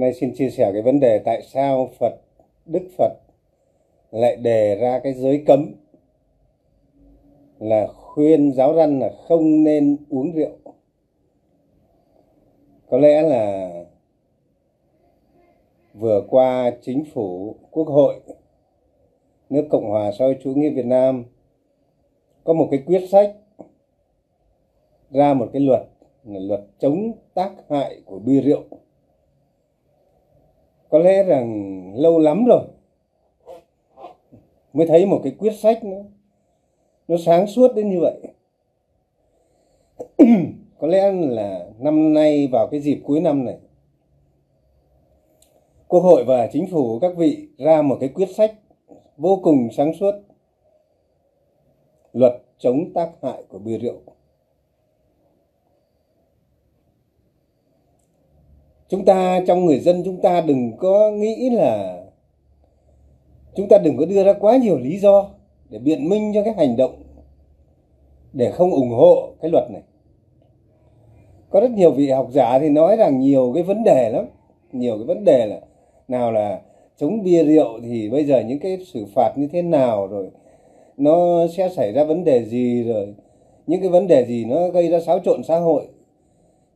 nay xin chia sẻ cái vấn đề tại sao Phật, Đức Phật lại đề ra cái giới cấm là khuyên giáo dân là không nên uống rượu. Có lẽ là vừa qua chính phủ quốc hội nước Cộng hòa xã hội chủ nghĩa Việt Nam có một cái quyết sách ra một cái luật là luật chống tác hại của bia rượu có lẽ rằng lâu lắm rồi mới thấy một cái quyết sách nó nó sáng suốt đến như vậy. Có lẽ là năm nay, vào cái dịp cuối năm này, quốc hội và chính phủ các vị ra một cái quyết sách vô cùng sáng suốt, luật chống tác hại của bia rượu. Chúng ta, trong người dân chúng ta đừng có nghĩ là chúng ta đừng có đưa ra quá nhiều lý do để biện minh cho cái hành động để không ủng hộ cái luật này. Có rất nhiều vị học giả thì nói rằng nhiều cái vấn đề lắm. Nhiều cái vấn đề là, nào là chống bia rượu thì bây giờ những cái xử phạt như thế nào rồi, nó sẽ xảy ra vấn đề gì rồi. Những cái vấn đề gì nó gây ra xáo trộn xã hội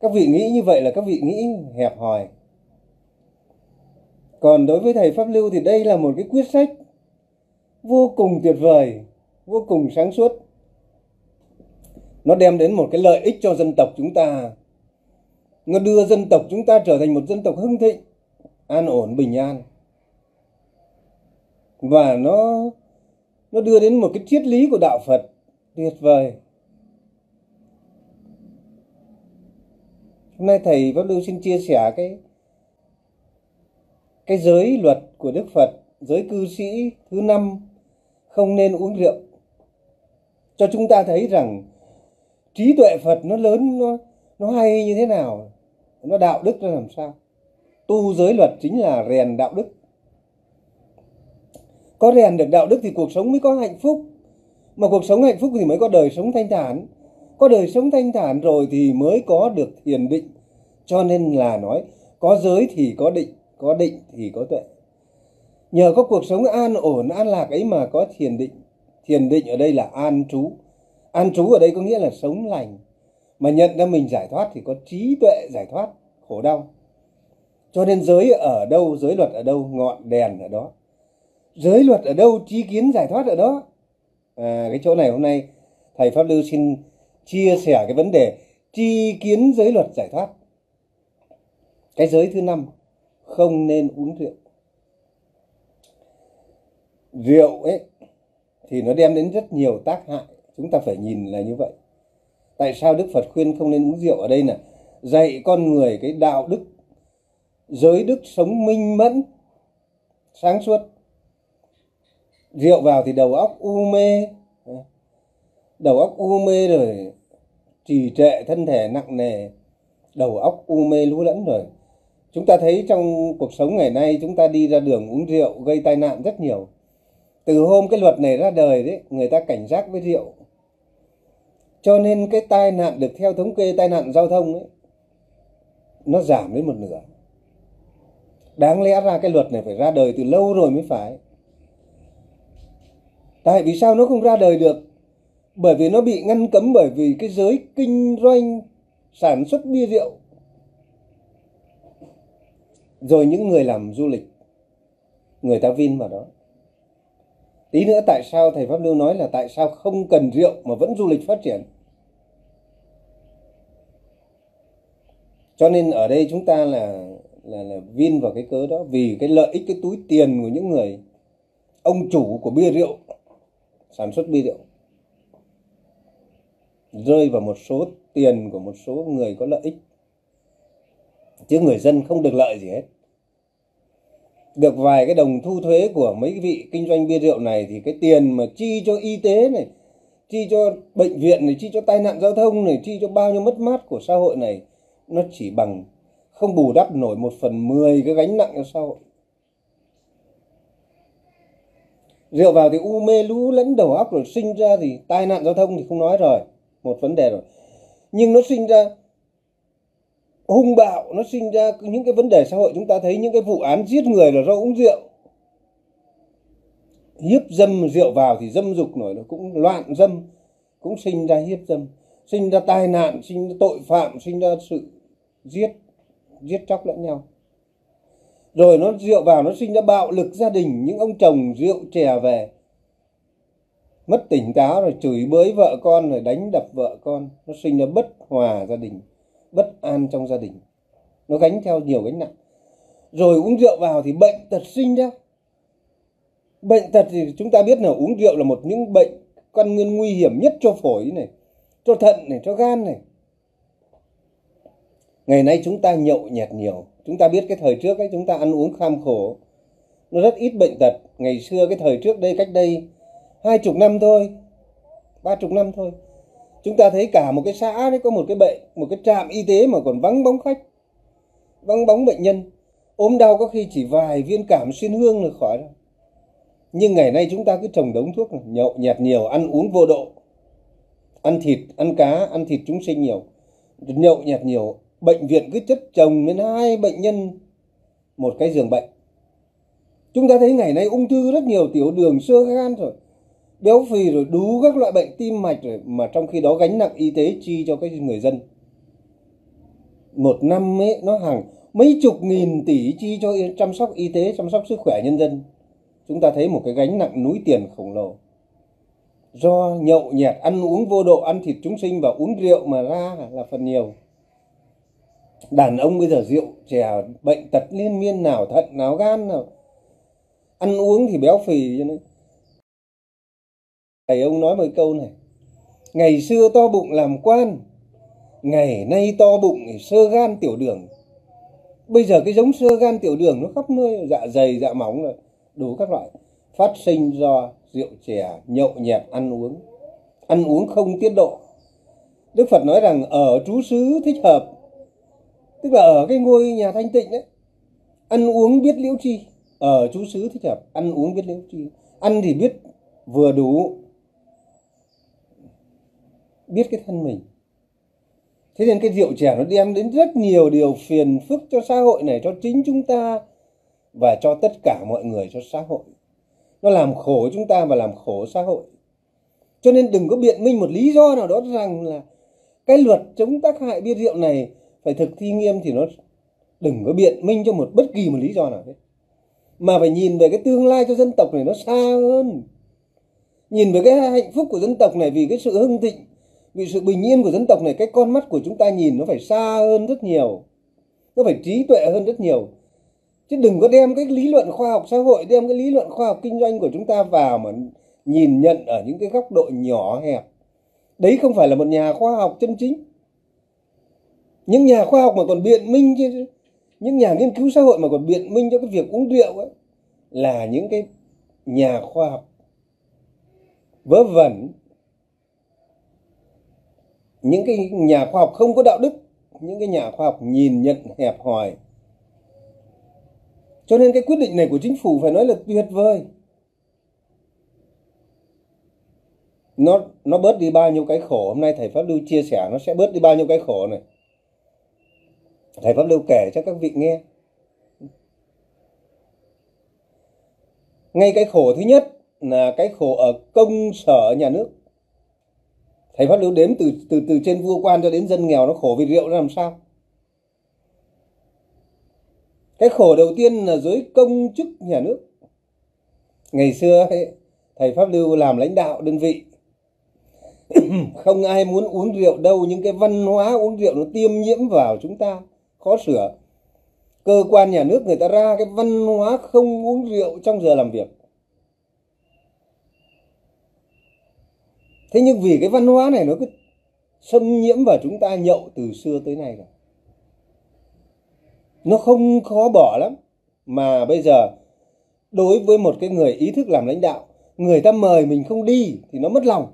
các vị nghĩ như vậy là các vị nghĩ hẹp hòi. Còn đối với thầy pháp lưu thì đây là một cái quyết sách vô cùng tuyệt vời, vô cùng sáng suốt. Nó đem đến một cái lợi ích cho dân tộc chúng ta. Nó đưa dân tộc chúng ta trở thành một dân tộc hưng thịnh, an ổn, bình an. Và nó nó đưa đến một cái triết lý của đạo Phật tuyệt vời. Hôm nay thầy pháp lưu xin chia sẻ cái cái giới luật của Đức Phật, giới cư sĩ thứ năm, không nên uống rượu. Cho chúng ta thấy rằng trí tuệ Phật nó lớn, nó nó hay như thế nào, nó đạo đức ra làm sao. Tu giới luật chính là rèn đạo đức. Có rèn được đạo đức thì cuộc sống mới có hạnh phúc. Mà cuộc sống hạnh phúc thì mới có đời sống thanh thản. Có đời sống thanh thản rồi thì mới có được thiền định cho nên là nói có giới thì có định có định thì có tuệ. Nhờ có cuộc sống an ổn an lạc ấy mà có thiền định. Thiền định ở đây là an trú. An trú ở đây có nghĩa là sống lành. Mà nhận ra mình giải thoát thì có trí tuệ giải thoát khổ đau. Cho nên giới ở đâu giới luật ở đâu ngọn đèn ở đó. Giới luật ở đâu trí kiến giải thoát ở đó. À, cái chỗ này hôm nay thầy pháp lưu xin chia sẻ cái vấn đề tri kiến giới luật giải thoát cái giới thứ năm, không nên uống rượu. Rượu ấy thì nó đem đến rất nhiều tác hại. Chúng ta phải nhìn là như vậy. Tại sao đức phật khuyên không nên uống rượu ở đây là dạy con người cái đạo đức, giới đức sống minh mẫn, sáng suốt. Rượu vào thì đầu óc u mê. Đầu óc u mê rồi, trì trệ thân thể nặng nề. Đầu óc u mê lú lẫn rồi chúng ta thấy trong cuộc sống ngày nay chúng ta đi ra đường uống rượu gây tai nạn rất nhiều. Từ hôm cái luật này ra đời đấy, người ta cảnh giác với rượu. Cho nên cái tai nạn được theo thống kê, tai nạn giao thông ấy, nó giảm đến một nửa. Đáng lẽ ra cái luật này phải ra đời từ lâu rồi mới phải. Tại vì sao nó không ra đời được? Bởi vì nó bị ngăn cấm bởi vì cái giới kinh doanh sản xuất bia rượu rồi những người làm du lịch, người ta vin vào đó. Tí nữa tại sao thầy pháp lưu nói là tại sao không cần rượu mà vẫn du lịch phát triển? Cho nên ở đây chúng ta là là là vin vào cái cớ đó vì cái lợi ích, cái túi tiền của những người ông chủ của bia rượu, sản xuất bia rượu. Rơi vào một số tiền của một số người có lợi ích chứ người dân không được lợi gì hết. Được vài cái đồng thu thuế của mấy vị kinh doanh bia rượu này thì cái tiền mà chi cho y tế này, chi cho bệnh viện này, chi cho tai nạn giao thông này, chi cho bao nhiêu mất mát của xã hội này, nó chỉ bằng không bù đắp nổi một phần mười cái gánh nặng cho xã hội. Rượu vào thì u mê lú lẫn đầu óc rồi sinh ra thì tai nạn giao thông thì không nói rồi, một vấn đề rồi. Nhưng nó sinh ra hung bạo, nó sinh ra những cái vấn đề xã hội chúng ta thấy, những cái vụ án giết người là do uống rượu. Hiếp dâm rượu vào thì dâm dục nổi, nó cũng loạn dâm, cũng sinh ra hiếp dâm, sinh ra tai nạn, sinh ra tội phạm, sinh ra sự giết giết chóc lẫn nhau. Rồi nó, rượu vào nó sinh ra bạo lực gia đình, những ông chồng rượu chè về, mất tỉnh táo rồi chửi bới vợ con rồi đánh đập vợ con, nó sinh ra bất hòa gia đình bất an trong gia đình. Nó gánh theo nhiều gánh nặng. Rồi uống rượu vào thì bệnh tật sinh ra. Bệnh tật thì chúng ta biết là uống rượu là một những bệnh căn nguyên nguy hiểm nhất cho phổi này, cho thận này, cho gan này. Ngày nay chúng ta nhậu nhẹt nhiều. Chúng ta biết cái thời trước ấy, chúng ta ăn uống kham khổ. Nó rất ít bệnh tật. Ngày xưa cái thời trước đây, cách đây hai chục năm thôi, ba chục năm thôi chúng ta thấy cả một cái xã đấy có một cái bệnh một cái trạm y tế mà còn vắng bóng khách vắng bóng bệnh nhân. Ốm đau có khi chỉ vài viên cảm xuyên hương là khỏi rồi nhưng ngày nay chúng ta cứ trồng đống thuốc này, nhậu nhạt nhiều ăn uống vô độ. Ăn thịt ăn cá ăn thịt chúng sinh nhiều. Nhậu nhạt nhiều bệnh viện cứ chất chồng lên hai bệnh nhân một cái giường bệnh. Chúng ta thấy ngày nay ung thư rất nhiều tiểu đường sơ gan rồi béo phì rồi đủ các loại bệnh tim mạch rồi, mà trong khi đó gánh nặng y tế chi cho cái người dân. Một năm ấy, nó hàng mấy chục nghìn tỷ chi cho chăm sóc y tế, chăm sóc sức khỏe nhân dân. Chúng ta thấy một cái gánh nặng núi tiền khổng lồ. Do nhậu nhẹt, ăn uống vô độ, ăn thịt chúng sinh và uống rượu mà ra là phần nhiều. Đàn ông bây giờ rượu chè, bệnh tật liên miên nào, thận nào, gan nào. Ăn uống thì béo phì cho nên thầy ông nói một câu này. Ngày xưa to bụng làm quan, ngày nay to bụng sơ gan tiểu đường. Bây giờ cái giống sơ gan tiểu đường nó khắp nơi dạ dày dạ móng rồi, đủ các loại. Phát sinh do rượu chè, nhậu nhẹt, ăn uống. Ăn uống không tiết độ. Đức phật nói rằng ở trú xứ thích hợp, tức là ở cái ngôi nhà thanh tịnh đấy ăn uống biết liễu chi. Ở trú xứ thích hợp, ăn uống biết liễu chi. Ăn thì biết vừa đủ biết cái thân mình. Thế nên cái rượu chè nó đem đến rất nhiều điều phiền phức cho xã hội này, cho chính chúng ta và cho tất cả mọi người, cho xã hội. Nó làm khổ chúng ta và làm khổ xã hội. Cho nên đừng có biện minh một lý do nào đó rằng là cái luật chống tác hại bia rượu này phải thực thi nghiêm thì nó đừng có biện minh cho một bất kỳ một lý do nào hết. Mà phải nhìn về cái tương lai cho dân tộc này nó xa hơn. Nhìn về cái hạnh phúc của dân tộc này vì cái sự hưng thịnh vì sự bình yên của dân tộc này, cái con mắt của chúng ta nhìn nó phải xa hơn rất nhiều. Nó phải trí tuệ hơn rất nhiều. Chứ đừng có đem cái lý luận khoa học xã hội, đem cái lý luận khoa học kinh doanh của chúng ta vào mà nhìn nhận ở những cái góc độ nhỏ hẹp. Đấy không phải là một nhà khoa học chân chính. Những nhà khoa học mà còn biện minh chứ những nhà nghiên cứu xã hội mà còn biện minh cho cái việc uống rượu ấy là những cái nhà khoa học vớ vẩn những cái nhà khoa học không có đạo đức, những cái nhà khoa học nhìn nhận, hẹp hòi. Cho nên cái quyết định này của chính phủ phải nói là tuyệt vời. Nó nó bớt đi bao nhiêu cái khổ. Hôm nay thầy pháp lưu chia sẻ, nó sẽ bớt đi bao nhiêu cái khổ này. Thầy pháp lưu kể cho các vị nghe. Ngay cái khổ thứ nhất là cái khổ ở công sở nhà nước thầy pháp lưu đếm từ từ từ trên vua quan cho đến dân nghèo nó khổ vì rượu nó làm sao? Cái khổ đầu tiên là giới công chức nhà nước. Ngày xưa ấy, thầy pháp lưu làm lãnh đạo đơn vị. Không ai muốn uống rượu đâu nhưng cái văn hóa uống rượu nó tiêm nhiễm vào chúng ta khó sửa. Cơ quan nhà nước người ta ra cái văn hóa không uống rượu trong giờ làm việc. Thế nhưng vì cái văn hóa này nó cứ xâm nhiễm vào chúng ta nhậu từ xưa tới nay rồi. Nó không khó bỏ lắm. Mà bây giờ, đối với một cái người ý thức làm lãnh đạo, người ta mời mình không đi thì nó mất lòng.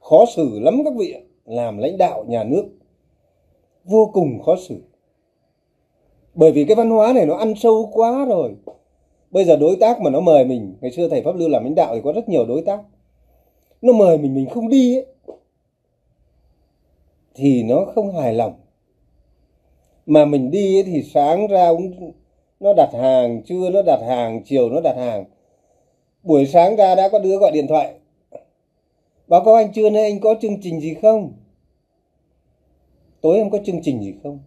Khó xử lắm các vị làm lãnh đạo nhà nước, vô cùng khó xử. Bởi vì cái văn hóa này nó ăn sâu quá rồi. Bây giờ đối tác mà nó mời mình, ngày xưa thầy pháp lưu làm lãnh đạo thì có rất nhiều đối tác nó mời mình mình không đi ấy, thì nó không hài lòng. Mà mình đi thì sáng ra cũng nó đặt hàng trưa nó đặt hàng chiều nó đặt hàng. Buổi sáng ra đã có đứa gọi điện thoại. Báo cáo anh trưa nay anh có chương trình gì không? Tối em có chương trình gì không?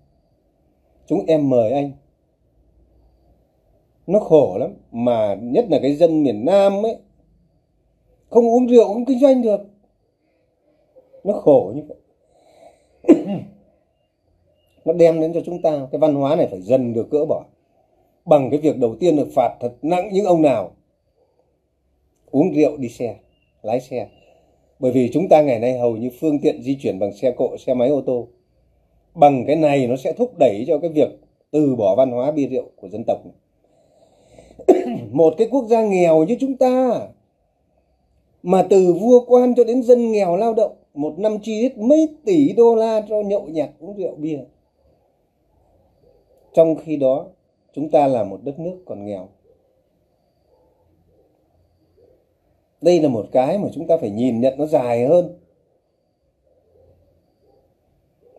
Chúng em mời anh. Nó khổ lắm. Mà nhất là cái dân miền Nam ấy không uống rượu, không kinh doanh được. Nó khổ như vậy. Nó đem đến cho chúng ta, cái văn hóa này phải dần được gỡ bỏ. Bằng cái việc đầu tiên được phạt thật nặng những ông nào. Uống rượu, đi xe, lái xe. Bởi vì chúng ta ngày nay hầu như phương tiện di chuyển bằng xe cộ, xe máy, ô tô. Bằng cái này nó sẽ thúc đẩy cho cái việc từ bỏ văn hóa bia rượu của dân tộc một cái quốc gia nghèo như chúng ta mà từ vua quan cho đến dân nghèo lao động một năm chi hết mấy tỷ đô la cho nhậu nhạt uống rượu bia. Trong khi đó chúng ta là một đất nước còn nghèo. Đây là một cái mà chúng ta phải nhìn nhận nó dài hơn.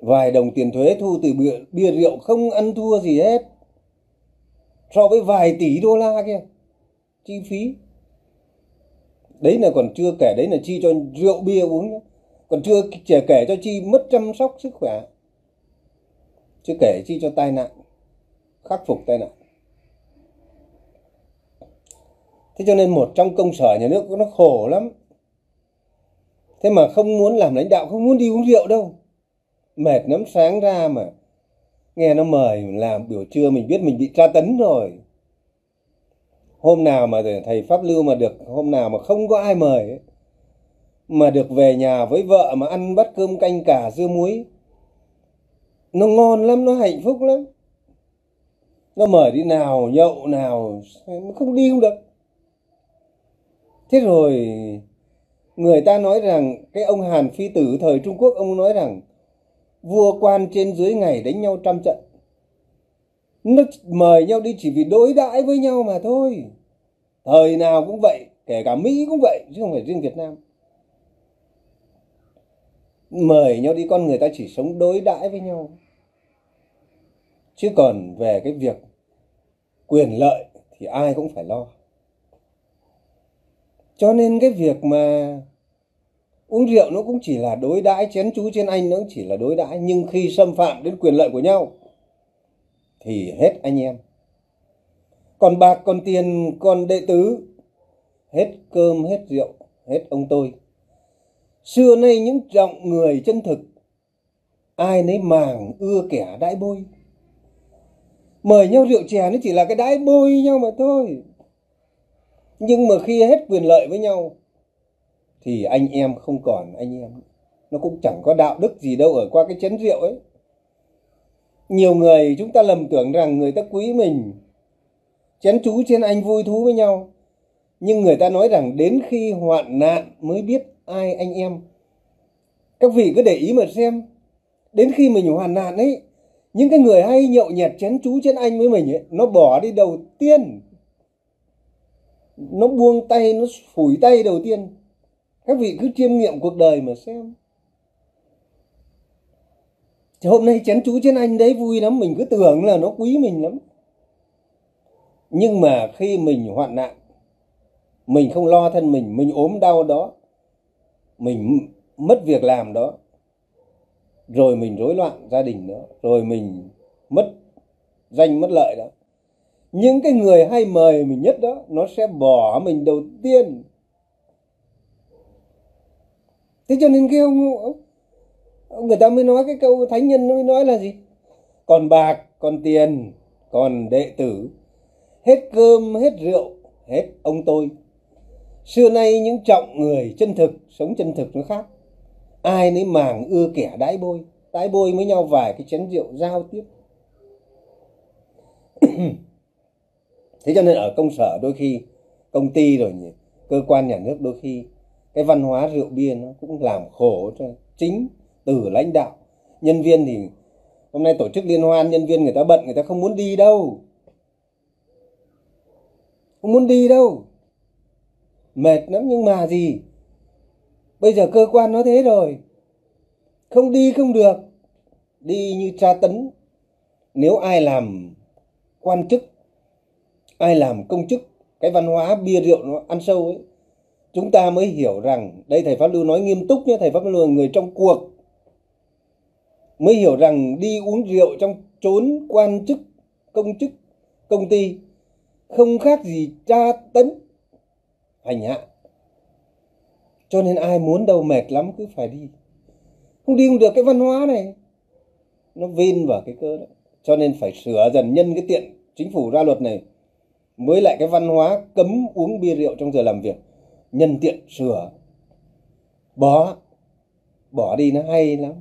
Vài đồng tiền thuế thu từ bia, bia rượu không ăn thua gì hết. So với vài tỷ đô la kia chi phí đấy là còn chưa kể, đấy là chi cho rượu bia uống nhé còn chưa chỉ kể cho chi mất chăm sóc sức khỏe. Chưa kể chi cho tai nạn, khắc phục tai nạn. Thế cho nên một trong công sở nhà nước nó khổ lắm. Thế mà không muốn làm lãnh đạo, không muốn đi uống rượu đâu. Mệt lắm, sáng ra mà nghe nó mời làm biểu trưa mình biết mình bị tra tấn rồi hôm nào mà thầy pháp lưu mà được hôm nào mà không có ai mời ấy, mà được về nhà với vợ mà ăn bát cơm canh cả dưa muối nó ngon lắm nó hạnh phúc lắm. Nó mời đi nào nhậu nào không đi không được. Thế rồi người ta nói rằng cái ông hàn phi tử thời trung quốc ông nói rằng vua quan trên dưới ngày đánh nhau trăm trận nó mời nhau đi chỉ vì đối đãi với nhau mà thôi. Thời nào cũng vậy, kể cả mỹ cũng vậy, chứ không phải riêng việt nam. Mời nhau đi con người ta chỉ sống đối đãi với nhau. Chứ còn về cái việc quyền lợi thì ai cũng phải lo. Cho nên cái việc mà uống rượu nó cũng chỉ là đối đãi, chén chú trên anh nó cũng chỉ là đối đãi. Nhưng khi xâm phạm đến quyền lợi của nhau thì hết anh em. Còn bạc còn tiền, còn đệ tứ, hết cơm, hết rượu, hết ông tôi. Xưa nay những trọng người chân thực, ai nấy màng ưa kẻ đãi bôi. Mời nhau rượu chè nó chỉ là cái đãi bôi nhau mà thôi. Nhưng mà khi hết quyền lợi với nhau, thì anh em không còn anh em nó cũng chẳng có đạo đức gì đâu ở qua cái chén rượu ấy nhiều người chúng ta lầm tưởng rằng người ta quý mình, chén chú trên anh vui thú với nhau. Nhưng người ta nói rằng đến khi hoạn nạn mới biết ai anh em. Các vị cứ để ý mà xem. Đến khi mình hoạn nạn ấy, những cái người hay nhậu nhẹt chén chú trên anh với mình ấy, nó bỏ đi đầu tiên. Nó buông tay, nó phủi tay đầu tiên. Các vị cứ chiêm nghiệm cuộc đời mà xem thì hôm nay chén chú trên anh đấy vui lắm mình cứ tưởng là nó quý mình lắm. Nhưng mà khi mình hoạn nạn mình không lo thân mình mình ốm đau đó mình mất việc làm đó rồi mình rối loạn gia đình đó rồi mình mất danh mất lợi đó những cái người hay mời mình nhất đó nó sẽ bỏ mình đầu tiên. Thế cho nên cái ông, ông người ta mới nói cái câu thánh nhân mới nói là gì? Còn bạc, còn tiền, còn đệ tử. Hết cơm, hết rượu, hết ông tôi. Xưa nay những trọng người chân thực, sống chân thực nó khác. Ai nấy màng ưa kẻ đái bôi đái bôi với nhau vài cái chén rượu giao tiếp. Thế cho nên ở công sở đôi khi, công ty rồi nhỉ, cơ quan nhà nước đôi khi, cái văn hóa rượu bia nó cũng làm khổ cho chính từ lãnh đạo. Nhân viên thì hôm nay tổ chức liên hoan, nhân viên người ta bận, người ta không muốn đi đâu. Không muốn đi đâu. Mệt lắm, nhưng mà gì? Bây giờ cơ quan nó thế rồi. Không đi không được. Đi như tra tấn. Nếu ai làm quan chức, ai làm công chức, cái văn hóa bia rượu nó ăn sâu ấy, chúng ta mới hiểu rằng đây thầy pháp lưu nói nghiêm túc nhé, thầy pháp lưu là người trong cuộc mới hiểu rằng đi uống rượu trong trốn quan chức, công chức, công ty không khác gì tra tấn, hành hạ. Cho nên ai muốn đâu mệt lắm cứ phải đi. Không đi không được cái văn hóa này. Nó vin vào cái cơ đó. Cho nên phải sửa dần nhân cái tiện chính phủ ra luật này, mới lại cái văn hóa cấm uống bia rượu trong giờ làm việc. Nhân tiện sửa. Bỏ. Bỏ đi nó hay lắm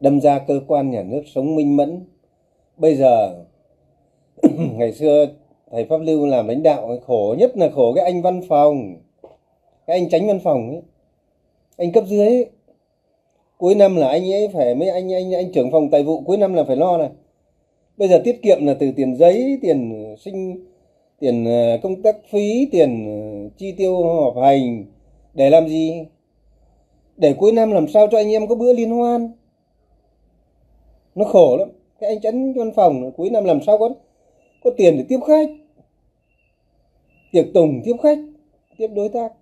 đâm ra cơ quan nhà nước sống minh mẫn. Bây giờ, ngày xưa thầy pháp lưu làm lãnh đạo khổ nhất là khổ cái anh văn phòng, cái anh tránh văn phòng ấy. Anh cấp dưới ấy. cuối năm là anh ấy phải mấy anh anh anh trưởng phòng tài vụ, cuối năm là phải lo này. Bây giờ tiết kiệm là từ tiền giấy, tiền ờ, sinh, tiền ờ, công tác phí, tiền ờ, chi tiêu họp hành. Để làm gì? Để cuối năm làm sao cho anh em có bữa liên hoan? Nó khổ lắm. Cái anh chắn văn phòng cuối năm làm sao có có tiền để tiếp khách. Tiệc tùng tiếp khách, tiếp đối tác.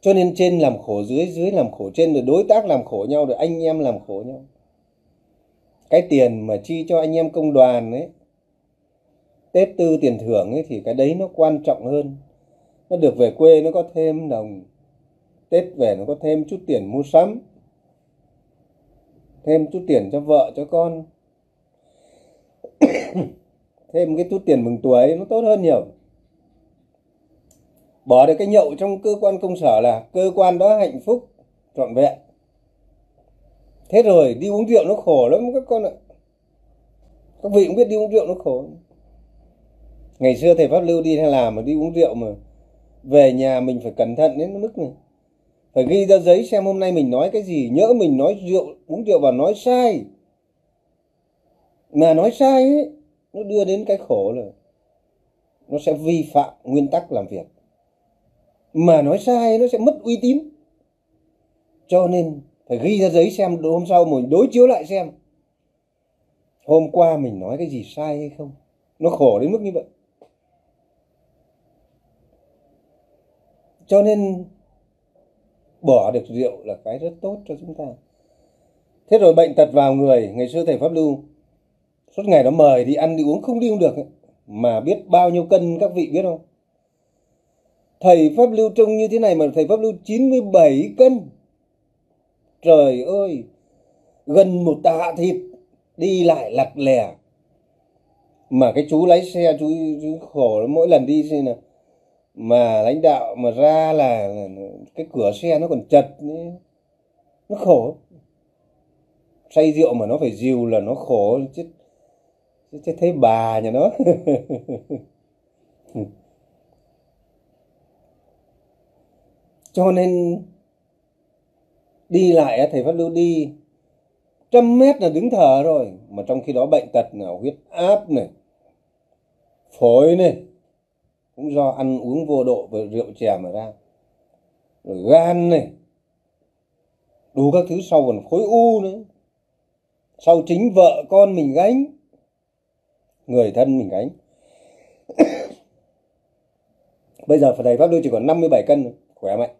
Cho nên trên làm khổ, dưới dưới làm khổ, trên rồi đối tác làm khổ nhau, rồi anh em làm khổ nhau. Cái tiền mà chi cho anh em công đoàn ấy, tết tư tiền thưởng ấy, thì cái đấy nó quan trọng hơn. Nó được về quê nó có thêm đồng. Tết về nó có thêm chút tiền mua sắm thêm chút tiền cho vợ, cho con. Thêm cái chút tiền mừng tuổi nó tốt hơn nhiều. Bỏ được cái nhậu trong cơ quan công sở là cơ quan đó hạnh phúc, trọn vẹn. Thế rồi đi uống rượu nó khổ lắm các con ạ. Các vị cũng biết đi uống rượu nó khổ. Ngày xưa thầy pháp lưu đi hay làm mà đi uống rượu mà về nhà mình phải cẩn thận đến mức này phải ghi ra giấy xem hôm nay mình nói cái gì, nhỡ mình nói rượu, uống rượu và nói sai. Mà nói sai ấy, nó đưa đến cái khổ là nó sẽ vi phạm nguyên tắc làm việc. Mà nói sai nó sẽ mất uy tín. Cho nên phải ghi ra giấy xem hôm sau mình đối chiếu lại xem. Hôm qua mình nói cái gì sai hay không? Nó khổ đến mức như vậy. Cho nên bỏ được rượu là cái rất tốt cho chúng ta. Thế rồi bệnh tật vào người ngày xưa thầy pháp lưu suốt ngày nó mời đi ăn đi uống không đi không được ấy. mà biết bao nhiêu cân các vị biết không? Thầy pháp lưu trông như thế này mà thầy pháp lưu 97 cân. Trời ơi gần một tạ thịt đi lại lặt lẻ. Mà cái chú lái xe chú, chú khổ mỗi lần đi xem nào mà lãnh đạo mà ra là, là cái cửa xe nó còn chật nó khổ. Say rượu mà nó phải dìu là nó khổ. Chết chết thấy bà nhà nó. Cho nên đi lại thầy phát lưu đi trăm mét là đứng thở rồi. Mà trong khi đó bệnh tật nào huyết áp này phổi này cũng do ăn uống vô độ và rượu chè mà ra. Rồi gan này. Đủ các thứ sau còn khối u nữa. Sau chính vợ con mình gánh. Người thân mình gánh. Bây giờ phải thầy pháp lưu chỉ còn 57 cân khỏe mạnh.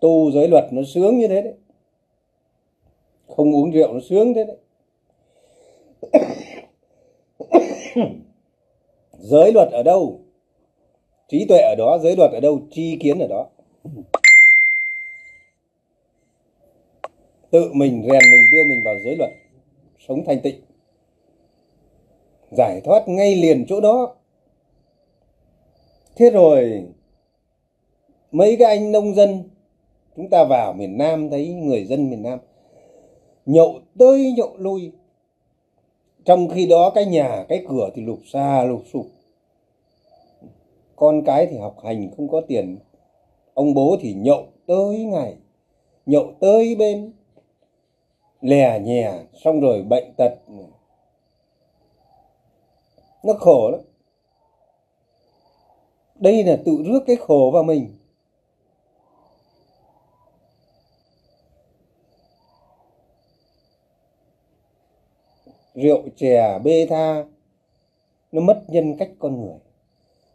Tu giới luật nó sướng như thế đấy. Không uống rượu nó sướng thế đấy. giới luật ở đâu? Trí tuệ ở đó, giới luật ở đâu? Tri kiến ở đó. Tự mình rèn mình, đưa mình vào giới luật. Sống thanh tịnh. Giải thoát ngay liền chỗ đó. Thế rồi, mấy cái anh nông dân, chúng ta vào miền Nam thấy người dân miền Nam nhậu tới nhậu lui trong khi đó cái nhà, cái cửa thì lụp xa lụp sụp. Con cái thì học hành, không có tiền. Ông bố thì nhậu tới ngày, nhậu tới bên lè nhè, xong rồi bệnh tật. Nó khổ lắm. Đây là tự rước cái khổ vào mình. Rượu chè bê tha, nó mất nhân cách con người.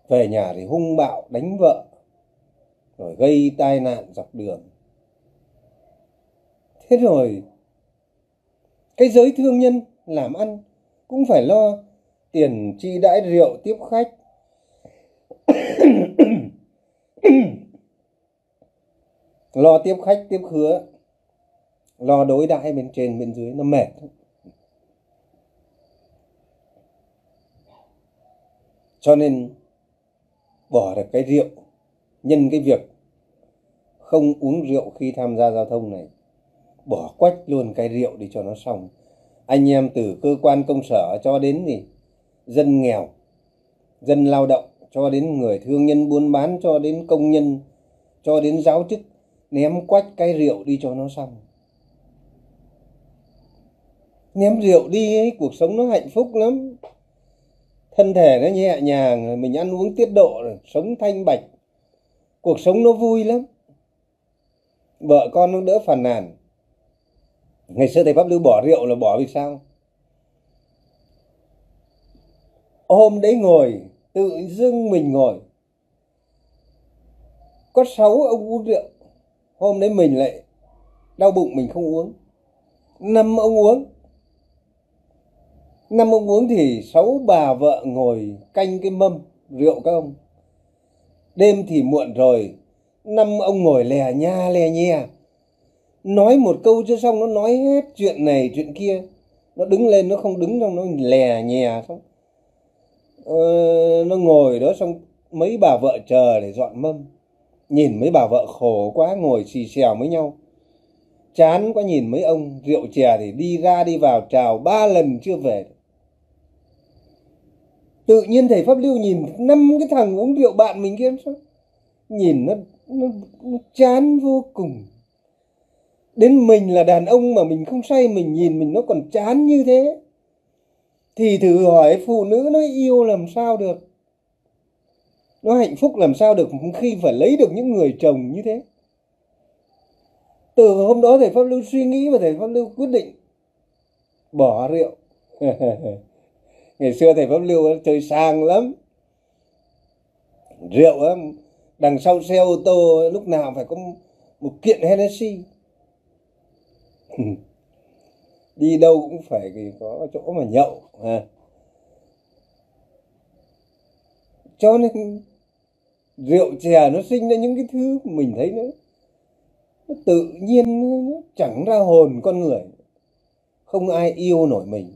Về nhà thì hung bạo đánh vợ, rồi gây tai nạn dọc đường. Thế rồi, cái giới thương nhân làm ăn cũng phải lo tiền chi đãi rượu tiếp khách. Lo tiếp khách, tiếp khứa, lo đối đãi bên trên, bên dưới, nó mệt. Cho nên, bỏ được cái rượu, nhân cái việc không uống rượu khi tham gia giao thông này, bỏ quách luôn cái rượu đi cho nó xong. Anh em từ cơ quan công sở cho đến gì? Dân nghèo, dân lao động, cho đến người thương nhân buôn bán, cho đến công nhân, cho đến giáo chức, ném quách cái rượu đi cho nó xong. Ném rượu đi ấy, cuộc sống nó hạnh phúc lắm thân thể nó nhẹ nhàng rồi mình ăn uống tiết độ rồi sống thanh bạch. Cuộc sống nó vui lắm. Vợ con nó đỡ phàn nàn. Ngày xưa thầy pháp lưu bỏ rượu là bỏ vì sao? Hôm đấy ngồi, tự dưng mình ngồi. Có sáu ông uống rượu. Hôm đấy mình lại đau bụng mình không uống. Năm ông uống năm ông uống thì sáu bà vợ ngồi canh cái mâm rượu các ông. Đêm thì muộn rồi năm ông ngồi lè nha lè nhè. Nói một câu chưa xong nó nói hết chuyện này chuyện kia. Nó đứng lên nó không đứng trong nó lè nhè xong. Ờ, nó ngồi đó xong mấy bà vợ chờ để dọn mâm. Nhìn mấy bà vợ khổ quá ngồi xì xèo với nhau. Chán quá nhìn mấy ông rượu chè thì đi ra đi vào chào ba lần chưa về tự nhiên thầy pháp lưu nhìn năm cái thằng uống rượu bạn mình kia sao? Nhìn nó, nó, nó chán vô cùng. Đến mình là đàn ông mà mình không say mình nhìn mình nó còn chán như thế. Thì thử hỏi phụ nữ nó yêu làm sao được? Nó hạnh phúc làm sao được khi phải lấy được những người chồng như thế? Từ hôm đó thầy pháp lưu suy nghĩ và thầy pháp lưu quyết định bỏ rượu. ngày xưa thầy pháp lưu chơi sang lắm. Rượu á đằng sau xe ô tô lúc nào phải có một kiện Hennessy. Đi đâu cũng phải có chỗ mà nhậu ha. Cho nên rượu chè nó sinh ra những cái thứ mình thấy nó, nó tự nhiên nó chẳng ra hồn con người. Không ai yêu nổi mình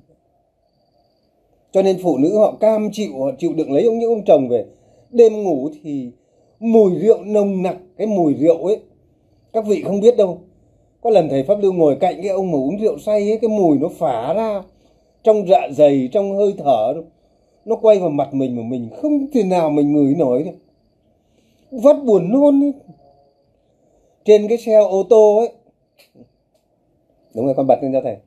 cho nên phụ nữ họ cam chịu, họ chịu đựng lấy ông những ông chồng về. Đêm ngủ thì mùi rượu nồng nặc, cái mùi rượu ấy, các vị không biết đâu. Có lần thầy pháp lưu ngồi cạnh cái ông mà uống rượu say ấy, cái mùi nó phả ra, trong dạ dày, trong hơi thở. Nó quay vào mặt mình mà mình không thể nào mình ngửi nổi được. Vắt buồn nôn ấy. trên cái xe ô tô ấy. Đúng rồi, con bật lên cho thầy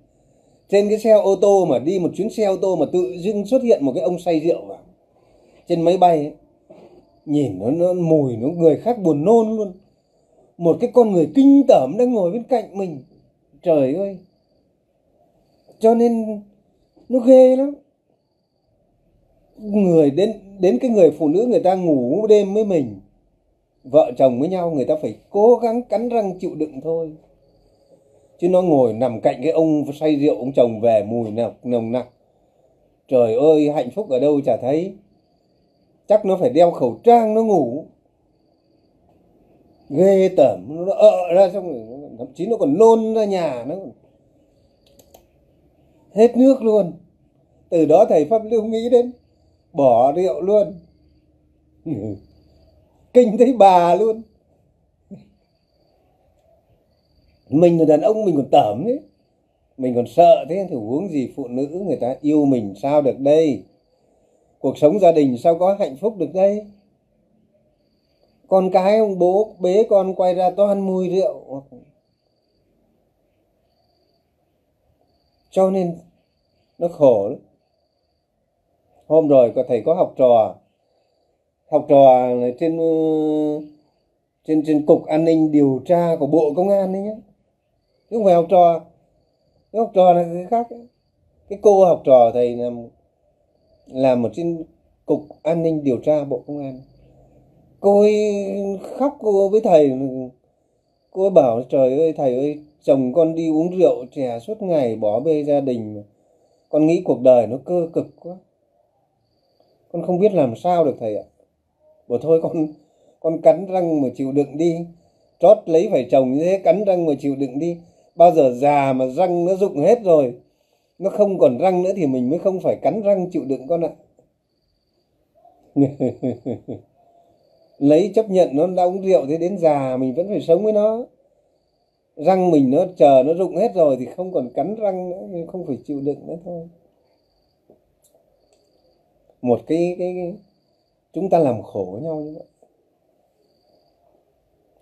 trên cái xe ô tô mà đi một chuyến xe ô tô mà tự dưng xuất hiện một cái ông say rượu vào. Trên máy bay ấy, nhìn nó, nó mùi nó người khác buồn nôn luôn. Một cái con người kinh tởm đang ngồi bên cạnh mình. Trời ơi. Cho nên nó ghê lắm. Người đến đến cái người phụ nữ người ta ngủ đêm với mình vợ chồng với nhau người ta phải cố gắng cắn răng chịu đựng thôi chứ nó ngồi nằm cạnh cái ông say rượu ông chồng về mùi nồng nồng nặc. Trời ơi, hạnh phúc ở đâu chả thấy. Chắc nó phải đeo khẩu trang nó ngủ. Ghê tởm, nó ợ ra xong rồi thậm chí nó còn nôn ra nhà nó. Hết nước luôn. Từ đó thầy pháp lưu nghĩ đến, bỏ rượu luôn. Kinh thấy bà luôn. Mình là đàn ông, mình còn tởm đấy. Mình còn sợ thế thì huống gì phụ nữ người ta yêu mình sao được đây? Cuộc sống gia đình sao có hạnh phúc được đây? Con cái ông bố, bế con quay ra toàn mùi rượu. Cho nên nó khổ lắm. Hôm rồi có thầy có học trò. Học trò trên ờ, trên trên cục an ninh điều tra của bộ công an đấy nhé chứ không phải học trò. Cái học trò là cái khác. Cái cô học trò thầy làm làm ở trên cục an ninh điều tra bộ công an. Cô ấy khóc cô với thầy. Cô ấy bảo trời ơi, thầy ơi, chồng con đi uống rượu, chè suốt ngày, bỏ bê gia đình con nghĩ cuộc đời nó cơ cực quá. Con không biết làm sao được thầy ạ. Bảo thôi con con cắn răng mà chịu đựng đi. Trót lấy phải chồng như thế, cắn răng mà chịu đựng đi bao giờ già mà răng nó rụng hết rồi nó không còn răng nữa thì mình mới không phải cắn răng chịu đựng con ạ. Lấy chấp nhận nó đã uống rượu thế đến già mình vẫn phải sống với nó. Răng mình nó chờ nó rụng hết rồi thì không còn cắn răng nữa nhưng không phải chịu đựng nữa thôi. Một cái cái, cái chúng ta làm khổ nhau như vậy.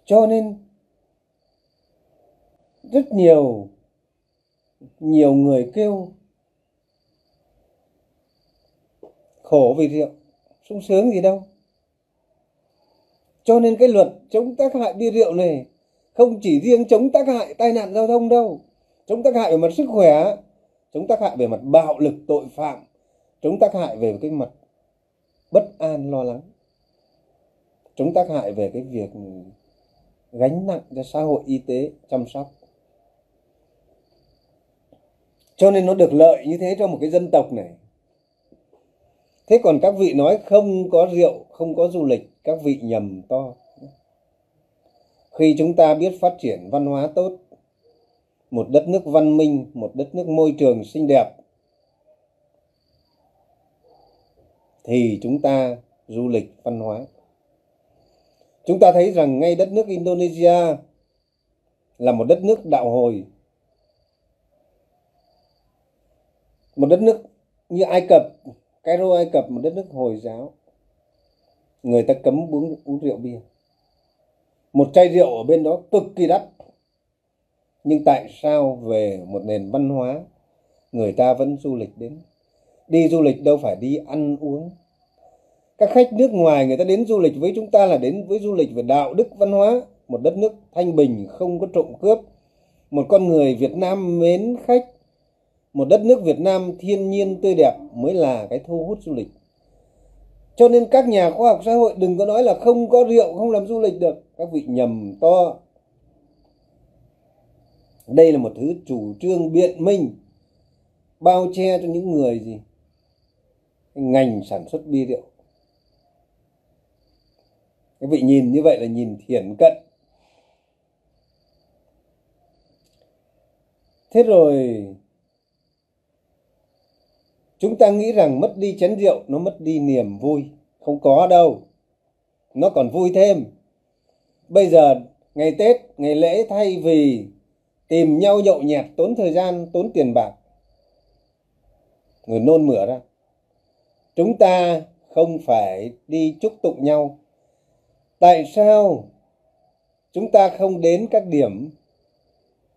Cho nên rất nhiều nhiều người kêu, khổ vì rượu, sung sướng gì đâu. Cho nên cái luật chống tác hại bia rượu này không chỉ riêng chống tác hại tai nạn giao thông đâu, chống tác hại về mặt sức khỏe, chống tác hại về mặt bạo lực, tội phạm, chống tác hại về cái mặt bất an, lo lắng, chống tác hại về cái việc gánh nặng cho xã hội y tế chăm sóc cho nên nó được lợi như thế cho một cái dân tộc này. Thế còn các vị nói không có rượu, không có du lịch, các vị nhầm to. Khi chúng ta biết phát triển văn hóa tốt, một đất nước văn minh, một đất nước môi trường xinh đẹp, thì chúng ta du lịch văn hóa. Chúng ta thấy rằng ngay đất nước indonesia là một đất nước đạo hồi. Một đất nước như ai cập, cairo, ai cập, một đất nước hồi giáo, người ta cấm uống uống rượu bia. Một chai rượu ở bên đó cực kỳ đắt. Nhưng tại sao về một nền văn hóa, người ta vẫn du lịch đến? Đi du lịch đâu phải đi ăn uống. Các khách nước ngoài, người ta đến du lịch với chúng ta là đến với du lịch về đạo đức, văn hóa. Một đất nước thanh bình, không có trộm cướp. Một con người việt nam mến khách một đất nước việt nam thiên nhiên tươi đẹp mới là cái thu hút du lịch. Cho nên các nhà khoa học xã hội đừng có nói là không có rượu, không làm du lịch được. Các vị nhầm to. Đây là một thứ chủ trương biện minh, bao che cho những người gì? Ngành sản xuất bia rượu. Các vị nhìn như vậy là nhìn thiển cận. Thế rồi chúng ta nghĩ rằng mất đi chén rượu nó mất đi niềm vui. Không có đâu. Nó còn vui thêm. Bây giờ, ngày tết, ngày lễ thay vì tìm nhau nhậu nhẹt tốn thời gian, tốn tiền bạc. Người nôn mửa ra chúng ta không phải đi chúc tụng nhau. Tại sao chúng ta không đến các điểm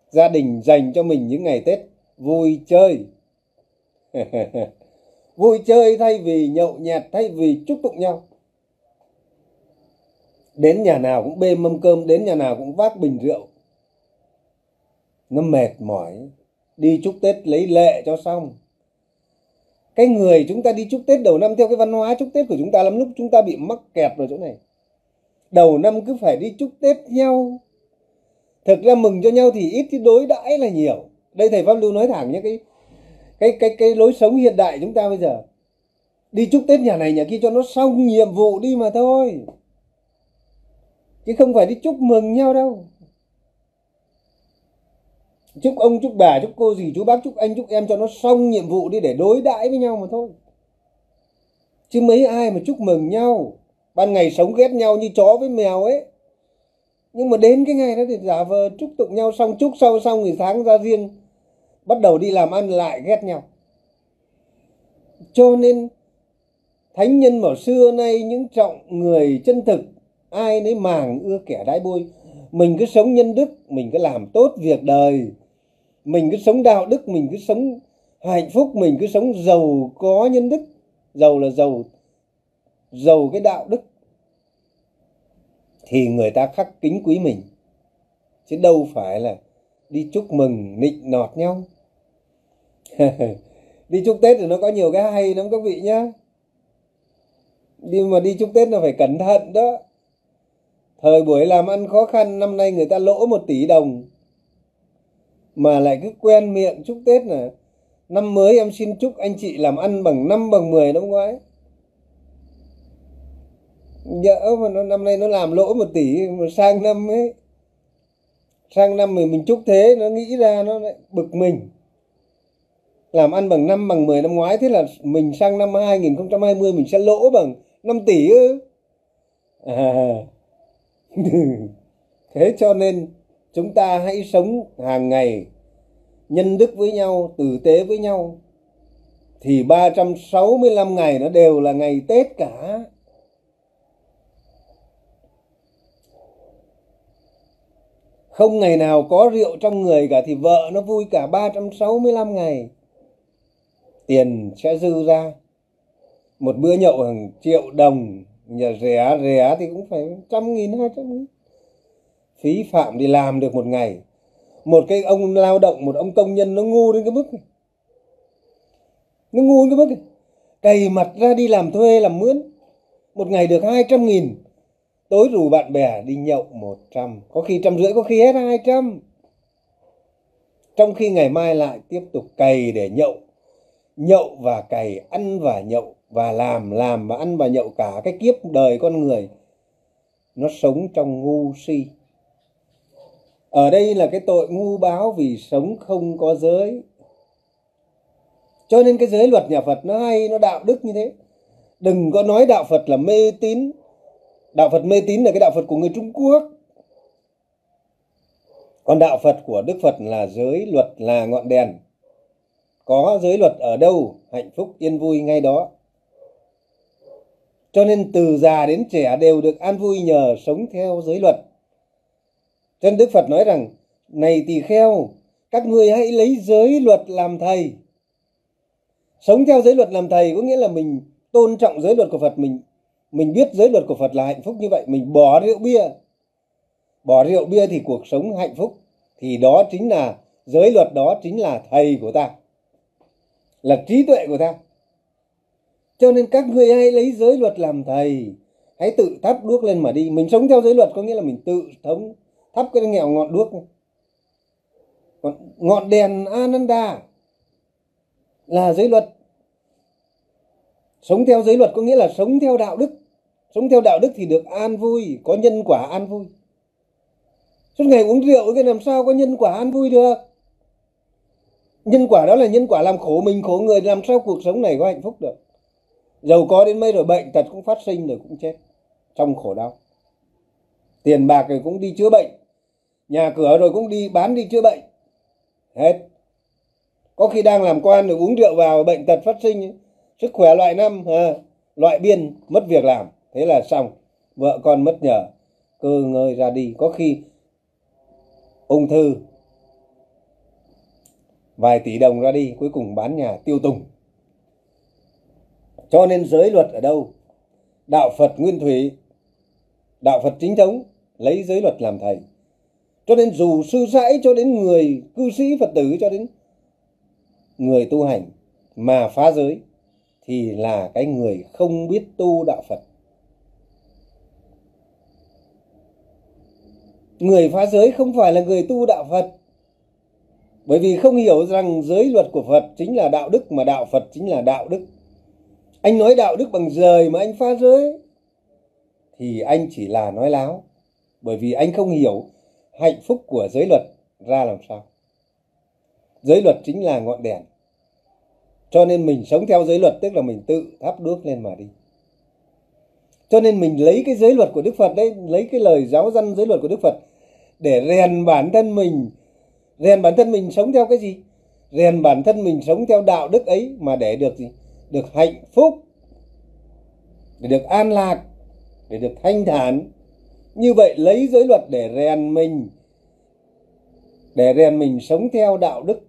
gia đình dành cho mình những ngày tết vui chơi? vui chơi thay vì nhậu nhẹt, thay vì chúc tụng nhau. Đến nhà nào cũng bê mâm cơm, đến nhà nào cũng vác bình rượu. Nó mệt mỏi. Đi chúc tết lấy lệ cho xong. Cái người chúng ta đi chúc tết đầu năm theo cái văn hóa chúc tết của chúng ta lắm, lúc chúng ta bị mắc kẹt vào chỗ này. Đầu năm cứ phải đi chúc tết nhau. Thực ra mừng cho nhau thì ít cái đối đãi là nhiều. Đây thầy pháp lưu nói thẳng nhé, cái cái cái cái lối sống hiện đại chúng ta bây giờ. Đi chúc tết nhà này, nhà kia cho nó xong nhiệm vụ đi mà thôi. Chứ không phải đi chúc mừng nhau đâu. Chúc ông, chúc bà, chúc cô gì chú bác, chúc anh, chúc em cho nó xong nhiệm vụ đi để đối đãi với nhau mà thôi. Chứ mấy ai mà chúc mừng nhau, ban ngày sống ghét nhau như chó với mèo ấy. Nhưng mà đến cái ngày đó thì giả vờ chúc tụng nhau xong, chúc sau, xong thì sáng ra riêng bắt đầu đi làm ăn lại ghét nhau. Cho nên, thánh nhân bảo xưa nay những trọng người chân thực, ai nấy màng ưa kẻ đái bôi. Mình cứ sống nhân đức, mình cứ làm tốt việc đời. Mình cứ sống đạo đức, mình cứ sống hạnh phúc, mình cứ sống giàu có nhân đức. Giàu là giàu giàu cái đạo đức. Thì người ta khắc kính quý mình. Chứ đâu phải là đi chúc mừng, nịnh nọt nhau đi chúc tết thì nó có nhiều cái hay lắm các vị nhá. Nhưng mà đi chúc tết là phải cẩn thận đó. Thời buổi làm ăn khó khăn, năm nay người ta lỗ một tỷ đồng. Mà lại cứ quen miệng chúc tết là, năm mới em xin chúc anh chị làm ăn bằng năm, bằng 10 năm ngoái. Nhỡ mà nó, năm nay nó làm lỗ một tỷ mà sang năm ấy sang năm mình mình chúc thế, nó nghĩ ra nó lại bực mình. Làm ăn bằng năm, bằng 10 năm ngoái, thế là mình sang năm 2020 mình sẽ lỗ bằng 5 tỷ ư. À. thế cho nên chúng ta hãy sống hàng ngày, nhân đức với nhau, tử tế với nhau. Thì 365 ngày nó đều là ngày Tết cả. Không ngày nào có rượu trong người cả thì vợ nó vui cả 365 ngày. Tiền sẽ dư ra. Một bữa nhậu hàng triệu đồng, nhà rẻ rẻ thì cũng phải trăm nghìn, hai trăm nghìn. Phí phạm đi làm được một ngày. Một cái ông lao động, một ông công nhân nó ngu đến cái mức này. nó ngu đến cái mức này. cày mặt ra đi làm thuê làm mướn. Một ngày được hai trăm nghìn tối rủ bạn bè đi nhậu một trăm. Có khi trăm rưỡi, có khi hết hai trăm. Trong khi ngày mai lại tiếp tục cày để nhậu. Nhậu và cày, ăn và nhậu, và làm làm và ăn và nhậu cả cái kiếp đời con người. Nó sống trong ngu si. Ở đây là cái tội ngu báo vì sống không có giới. Cho nên cái giới luật nhà phật nó hay, nó đạo đức như thế. Đừng có nói đạo phật là mê tín đạo phật mê tín là cái đạo phật của người trung quốc. Còn đạo phật của đức phật là giới luật là ngọn đèn. Có giới luật ở đâu, hạnh phúc, yên vui ngay đó. Cho nên từ già đến trẻ đều được an vui nhờ sống theo giới luật. Cho nên đức phật nói rằng, này tỳ kheo, các ngươi hãy lấy giới luật làm thầy. Sống theo giới luật làm thầy có nghĩa là mình tôn trọng giới luật của phật mình mình biết giới luật của phật là hạnh phúc như vậy, mình bỏ rượu bia. Bỏ rượu bia thì cuộc sống hạnh phúc, thì đó chính là, giới luật đó chính là thầy của ta, là trí tuệ của ta. Cho nên các ngươi hãy lấy giới luật làm thầy, hãy tự thắp đuốc lên mà đi. Mình sống theo giới luật có nghĩa là mình tự thống thắp cái nghèo ngọn đuốc. Còn ngọn đèn ananda là giới luật. Sống theo giới luật có nghĩa là sống theo đạo đức sống theo đạo đức thì được an vui có nhân quả an vui. Suốt ngày uống rượu cái làm sao có nhân quả an vui được? Nhân quả đó là nhân quả làm khổ mình khổ người làm sao cuộc sống này có hạnh phúc được? Giàu có đến mấy rồi bệnh tật cũng phát sinh rồi cũng chết trong khổ đau. Tiền bạc rồi cũng đi chữa bệnh nhà cửa rồi cũng đi bán đi chữa bệnh. Hết. Có khi đang làm quan rồi uống rượu vào bệnh tật phát sinh sức khỏe loại năm à, loại biên mất việc làm thế là xong. Vợ con mất nhờ. Cơ ngơi ra đi. Có khi ung thư. Vài tỷ đồng ra đi. Cuối cùng bán nhà tiêu tùng. Cho nên giới luật ở đâu? Đạo phật nguyên thủy, đạo phật chính thống lấy giới luật làm thầy. Cho nên dù sư sãi cho đến người cư sĩ phật tử, cho đến người tu hành mà phá giới thì là cái người không biết tu đạo phật. Người phá giới không phải là người tu đạo phật. Bởi vì không hiểu rằng giới luật của phật chính là đạo đức mà đạo phật chính là đạo đức. Anh nói đạo đức bằng rời mà anh phá giới, thì anh chỉ là nói láo. Bởi vì anh không hiểu hạnh phúc của giới luật ra làm sao. Giới luật chính là ngọn đèn. Cho nên mình sống theo giới luật, tức là mình tự thắp đuốc lên mà đi. Cho nên mình lấy cái giới luật của đức phật đấy, lấy cái lời giáo dân giới luật của đức phật để rèn bản thân mình. Rèn bản thân mình sống theo cái gì? Rèn bản thân mình sống theo đạo đức ấy mà để được gì? Được hạnh phúc, để được an lạc, để được thanh thản. Như vậy lấy giới luật để rèn mình, để rèn mình sống theo đạo đức.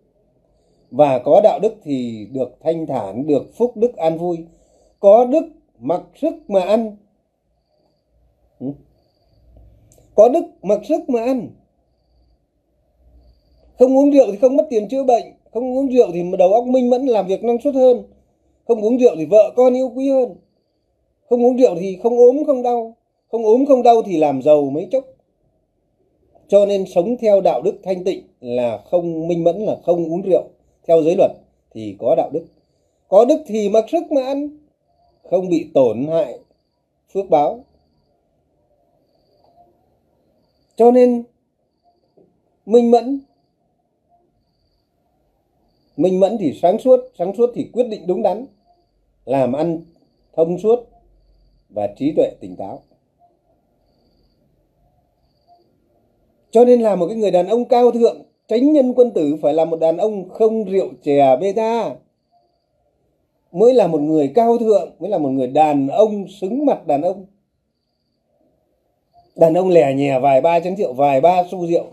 Và có đạo đức thì được thanh thản, được phúc đức an vui. Có đức mặc sức mà ăn. Ừ có đức mặc sức mà ăn. Không uống rượu thì không mất tiền chữa bệnh. Không uống rượu thì đầu óc minh mẫn, làm việc năng suất hơn. Không uống rượu thì vợ con yêu quý hơn. Không uống rượu thì không ốm, không đau. Không ốm, không đau thì làm giàu mấy chốc. Cho nên sống theo đạo đức thanh tịnh là không minh mẫn, là không uống rượu. Theo giới luật thì có đạo đức. Có đức thì mặc sức mà ăn. Không bị tổn hại. Phước báo cho nên, minh mẫn minh mẫn thì sáng suốt sáng suốt thì quyết định đúng đắn, làm ăn thông suốt và trí tuệ tỉnh táo. Cho nên là một cái người đàn ông cao thượng, tránh nhân quân tử phải là một đàn ông không rượu chè bê ta mới là một người cao thượng, mới là một người đàn ông xứng mặt đàn ông đàn ông lẻ nhè vài ba chén rượu, vài ba xu rượu.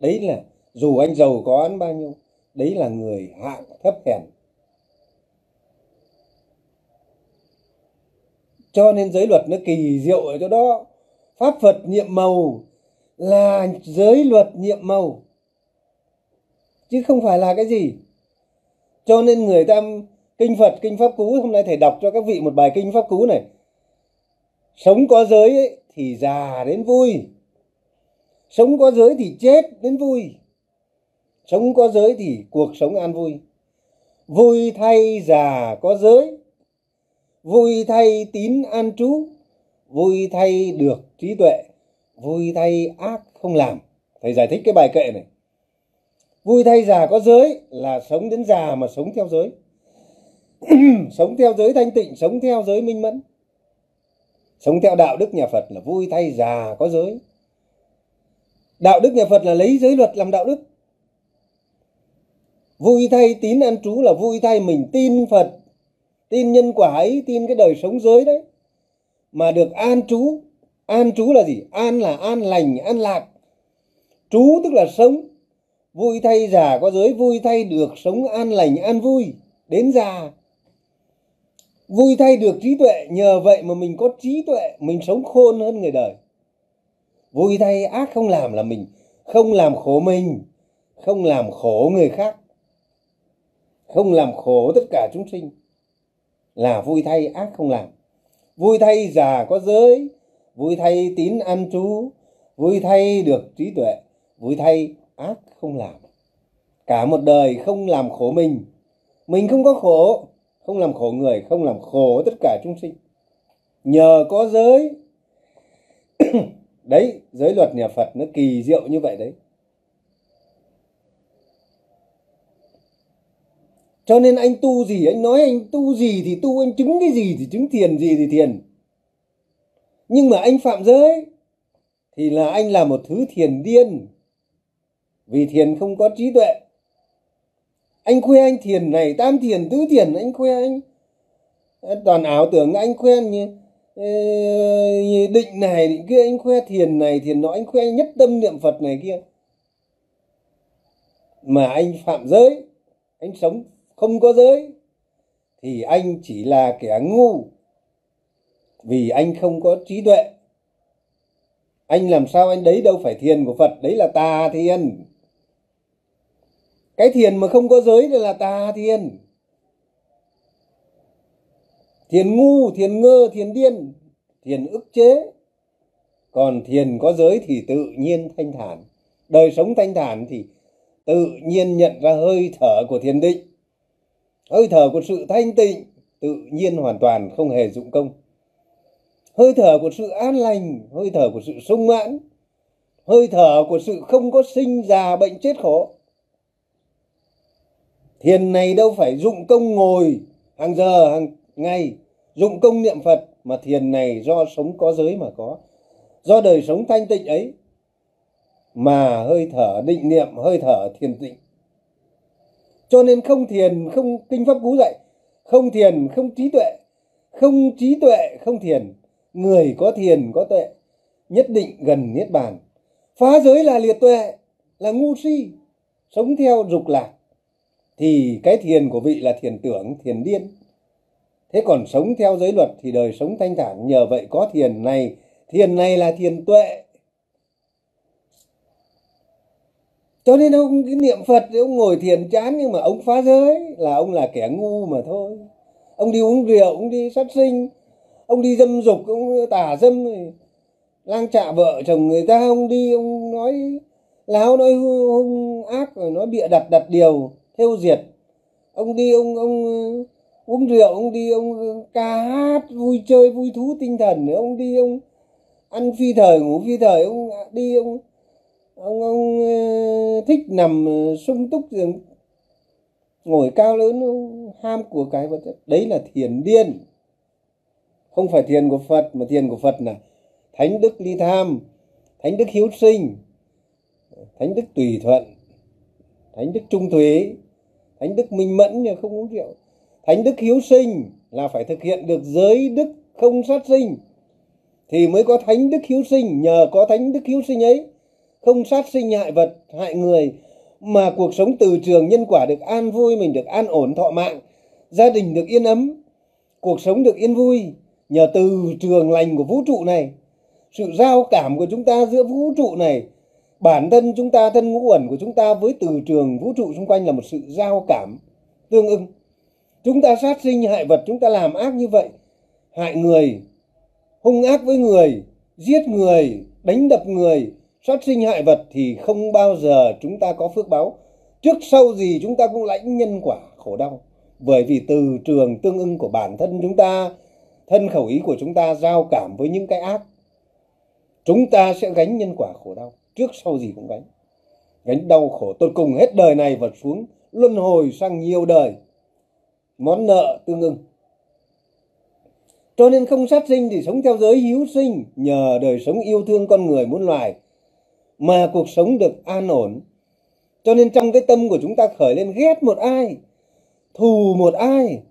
Đấy là dù anh giàu có ăn bao nhiêu, đấy là người hạng thấp hèn. Cho nên giới luật nó kỳ diệu ở chỗ đó. Pháp phật nhiệm màu là giới luật nhiệm màu, chứ không phải là cái gì. Cho nên người ta, kinh phật, kinh pháp cú, hôm nay thầy đọc cho các vị một bài kinh pháp cú này sống có giới ấy, thì già đến vui. Sống có giới thì chết đến vui. Sống có giới thì cuộc sống an vui. Vui thay già có giới. Vui thay tín an trú. Vui thay được trí tuệ. Vui thay ác không làm. Thầy giải thích cái bài kệ này. Vui thay già có giới là sống đến già mà sống theo giới. Sống theo giới thanh tịnh sống theo giới minh mẫn sống theo đạo đức nhà phật là vui thay già có giới. Đạo đức nhà phật là lấy giới luật làm đạo đức. Vui thay tín an trú là vui thay mình tin phật, tin nhân quả ấy, tin cái đời sống giới đấy. Mà được an trú an trú là gì? An là an lành, an lạc. Trú tức là sống. Vui thay già có giới, vui thay được sống an lành, an vui, đến già vui thay được trí tuệ, nhờ vậy mà mình có trí tuệ, mình sống khôn hơn người đời. Vui thay ác không làm là mình, không làm khổ mình, không làm khổ người khác, không làm khổ tất cả chúng sinh. Là vui thay ác không làm. Vui thay già có giới, vui thay tín ăn trú, vui thay được trí tuệ, vui thay ác không làm. Cả một đời không làm khổ mình mình không có khổ không làm khổ người, không làm khổ tất cả chúng sinh. Nhờ có giới. Đấy, giới luật nhà phật nó kỳ diệu như vậy đấy. Cho nên anh tu gì, anh nói anh tu gì thì tu, anh chứng cái gì thì chứng thiền, gì thì thiền. Nhưng mà anh phạm giới, thì là anh là một thứ thiền điên. Vì thiền không có trí tuệ anh khoe anh thiền này tam thiền tứ thiền anh khoe anh. Toàn ảo tưởng anh khoe như, như định này định kia anh khoe thiền này thiền nọ anh khoe nhất tâm niệm phật này kia. Mà anh phạm giới anh sống không có giới thì anh chỉ là kẻ ngu. Vì anh không có trí tuệ. Anh làm sao anh đấy đâu phải thiền của phật đấy là tà thiền cái thiền mà không có giới thì là tà thiền. Thiền ngu, thiền ngơ, thiền điên, thiền ức chế. Còn thiền có giới thì tự nhiên thanh thản. Đời sống thanh thản thì tự nhiên nhận ra hơi thở của thiền định. Hơi thở của sự thanh tịnh tự nhiên hoàn toàn không hề dụng công. Hơi thở của sự an lành, hơi thở của sự sung mãn. Hơi thở của sự không có sinh già bệnh chết khổ thiền này đâu phải dụng công ngồi, hàng giờ, hàng ngày, dụng công niệm phật, mà thiền này do sống có giới mà có. Do đời sống thanh tịnh ấy, mà hơi thở định niệm, hơi thở thiền tịnh. Cho nên không thiền, không kinh pháp cú dạy, không thiền, không trí tuệ, không trí tuệ, không thiền. Người có thiền, có tuệ, nhất định gần niết bàn. Phá giới là liệt tuệ, là ngu si, sống theo dục lạc thì cái thiền của vị là thiền tưởng, thiền điên. Thế còn sống theo giới luật thì đời sống thanh thản. Nhờ vậy có thiền này. Thiền này là thiền tuệ. Cho nên ông, cái niệm phật thì ông ngồi thiền chán, nhưng mà ông phá giới. Là ông là kẻ ngu mà thôi. Ông đi uống rượu, ông đi sát sinh. Ông đi dâm dục, ông tả dâm. Lang trạ vợ chồng người ta, ông đi, ông nói, láo nói hung ác, rồi nói bịa đặt đặt điều theo diệt. Ông đi, ông ông ờ, uống rượu, ông đi, ông ờ, ca hát, vui chơi, vui thú tinh thần. Nữa ông đi, ông ăn phi thời, ngủ phi thời, ông đi, ông ông ông ờ, thích nằm sung túc giường, ngồi cao lớn, ông ham của cái vật chất. Đấy là thiền điên. Không phải thiền của phật, mà thiền của phật là thánh đức ly tham, thánh đức hiếu sinh, thánh đức tùy thuận, thánh đức trung thủy thánh đức minh mẫn nhưng không uống rượu. Thánh đức hiếu sinh là phải thực hiện được giới đức không sát sinh. Thì mới có thánh đức hiếu sinh, nhờ có thánh đức hiếu sinh ấy. Không sát sinh hại vật, hại người, mà cuộc sống từ trường nhân quả được an vui, mình được an ổn, thọ mạng. Gia đình được yên ấm, cuộc sống được yên vui. Nhờ từ trường lành của vũ trụ này, sự giao cảm của chúng ta giữa vũ trụ này bản thân chúng ta, thân ngũ uẩn của chúng ta với từ trường vũ trụ xung quanh là một sự giao cảm tương ưng. Chúng ta sát sinh hại vật, chúng ta làm ác như vậy. Hại người, hung ác với người, giết người, đánh đập người, sát sinh hại vật thì không bao giờ chúng ta có phước báo. Trước sau gì chúng ta cũng lãnh nhân quả khổ đau. Bởi vì từ trường tương ưng của bản thân chúng ta, thân khẩu ý của chúng ta giao cảm với những cái ác, chúng ta sẽ gánh nhân quả khổ đau trước sau gì cũng gánh. Gánh đau khổ tột cùng hết đời này và xuống, luân hồi sang nhiều đời. Món nợ tương ưng. Cho nên không sát sinh thì sống theo giới hiếu sinh, nhờ đời sống yêu thương con người muôn loài, mà cuộc sống được an ổn. Cho nên trong cái tâm của chúng ta khởi lên ghét một ai, thù một ai,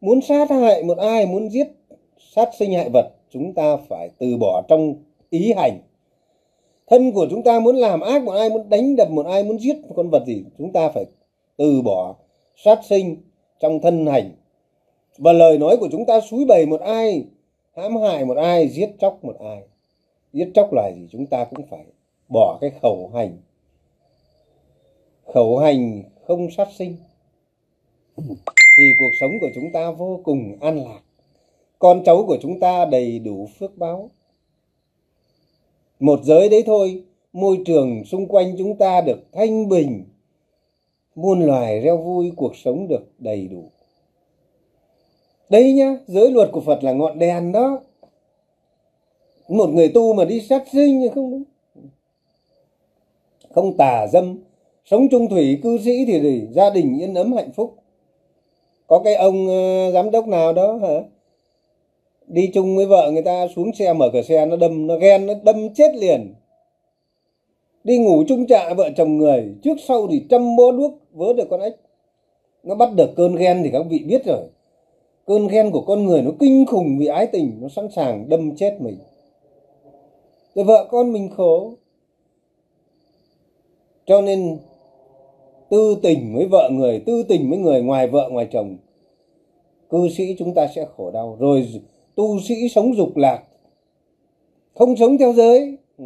muốn sát hại một ai, muốn giết, sát sinh hại vật, chúng ta phải từ bỏ trong ý hành thân của chúng ta muốn làm ác, một ai muốn đánh đập, một ai muốn giết một con vật gì, chúng ta phải từ bỏ sát sinh trong thân hành. Và lời nói của chúng ta xúi bày một ai, hãm hại một ai, giết chóc một ai. Giết chóc là gì? Chúng ta cũng phải bỏ cái khẩu hành. Khẩu hành không sát sinh. Thì cuộc sống của chúng ta vô cùng an lạc. Con cháu của chúng ta đầy đủ phước báo một giới đấy thôi môi trường xung quanh chúng ta được thanh bình muôn loài reo vui cuộc sống được đầy đủ. Đây nhá giới luật của phật là ngọn đèn đó. Một người tu mà đi sát sinh thì không đúng. Không tà dâm sống trung thủy cư sĩ thì gì? Gia đình yên ấm hạnh phúc. Có cái ông uh, giám đốc nào đó hả? Đi chung với vợ người ta xuống xe, mở cửa xe, nó đâm, nó ghen, nó đâm chết liền. Đi ngủ chung trại vợ chồng người, trước sau thì trăm bó đuốc, vớ được con ếch. Nó bắt được cơn ghen thì các vị biết rồi. Cơn ghen của con người nó kinh khủng vì ái tình, nó sẵn sàng đâm chết mình. Rồi vợ con mình khổ. Cho nên, tư tình với vợ người, tư tình với người ngoài vợ, ngoài chồng, cư sĩ chúng ta sẽ khổ đau. Rồi tu sĩ sống dục lạc, không sống theo giới. Ừ.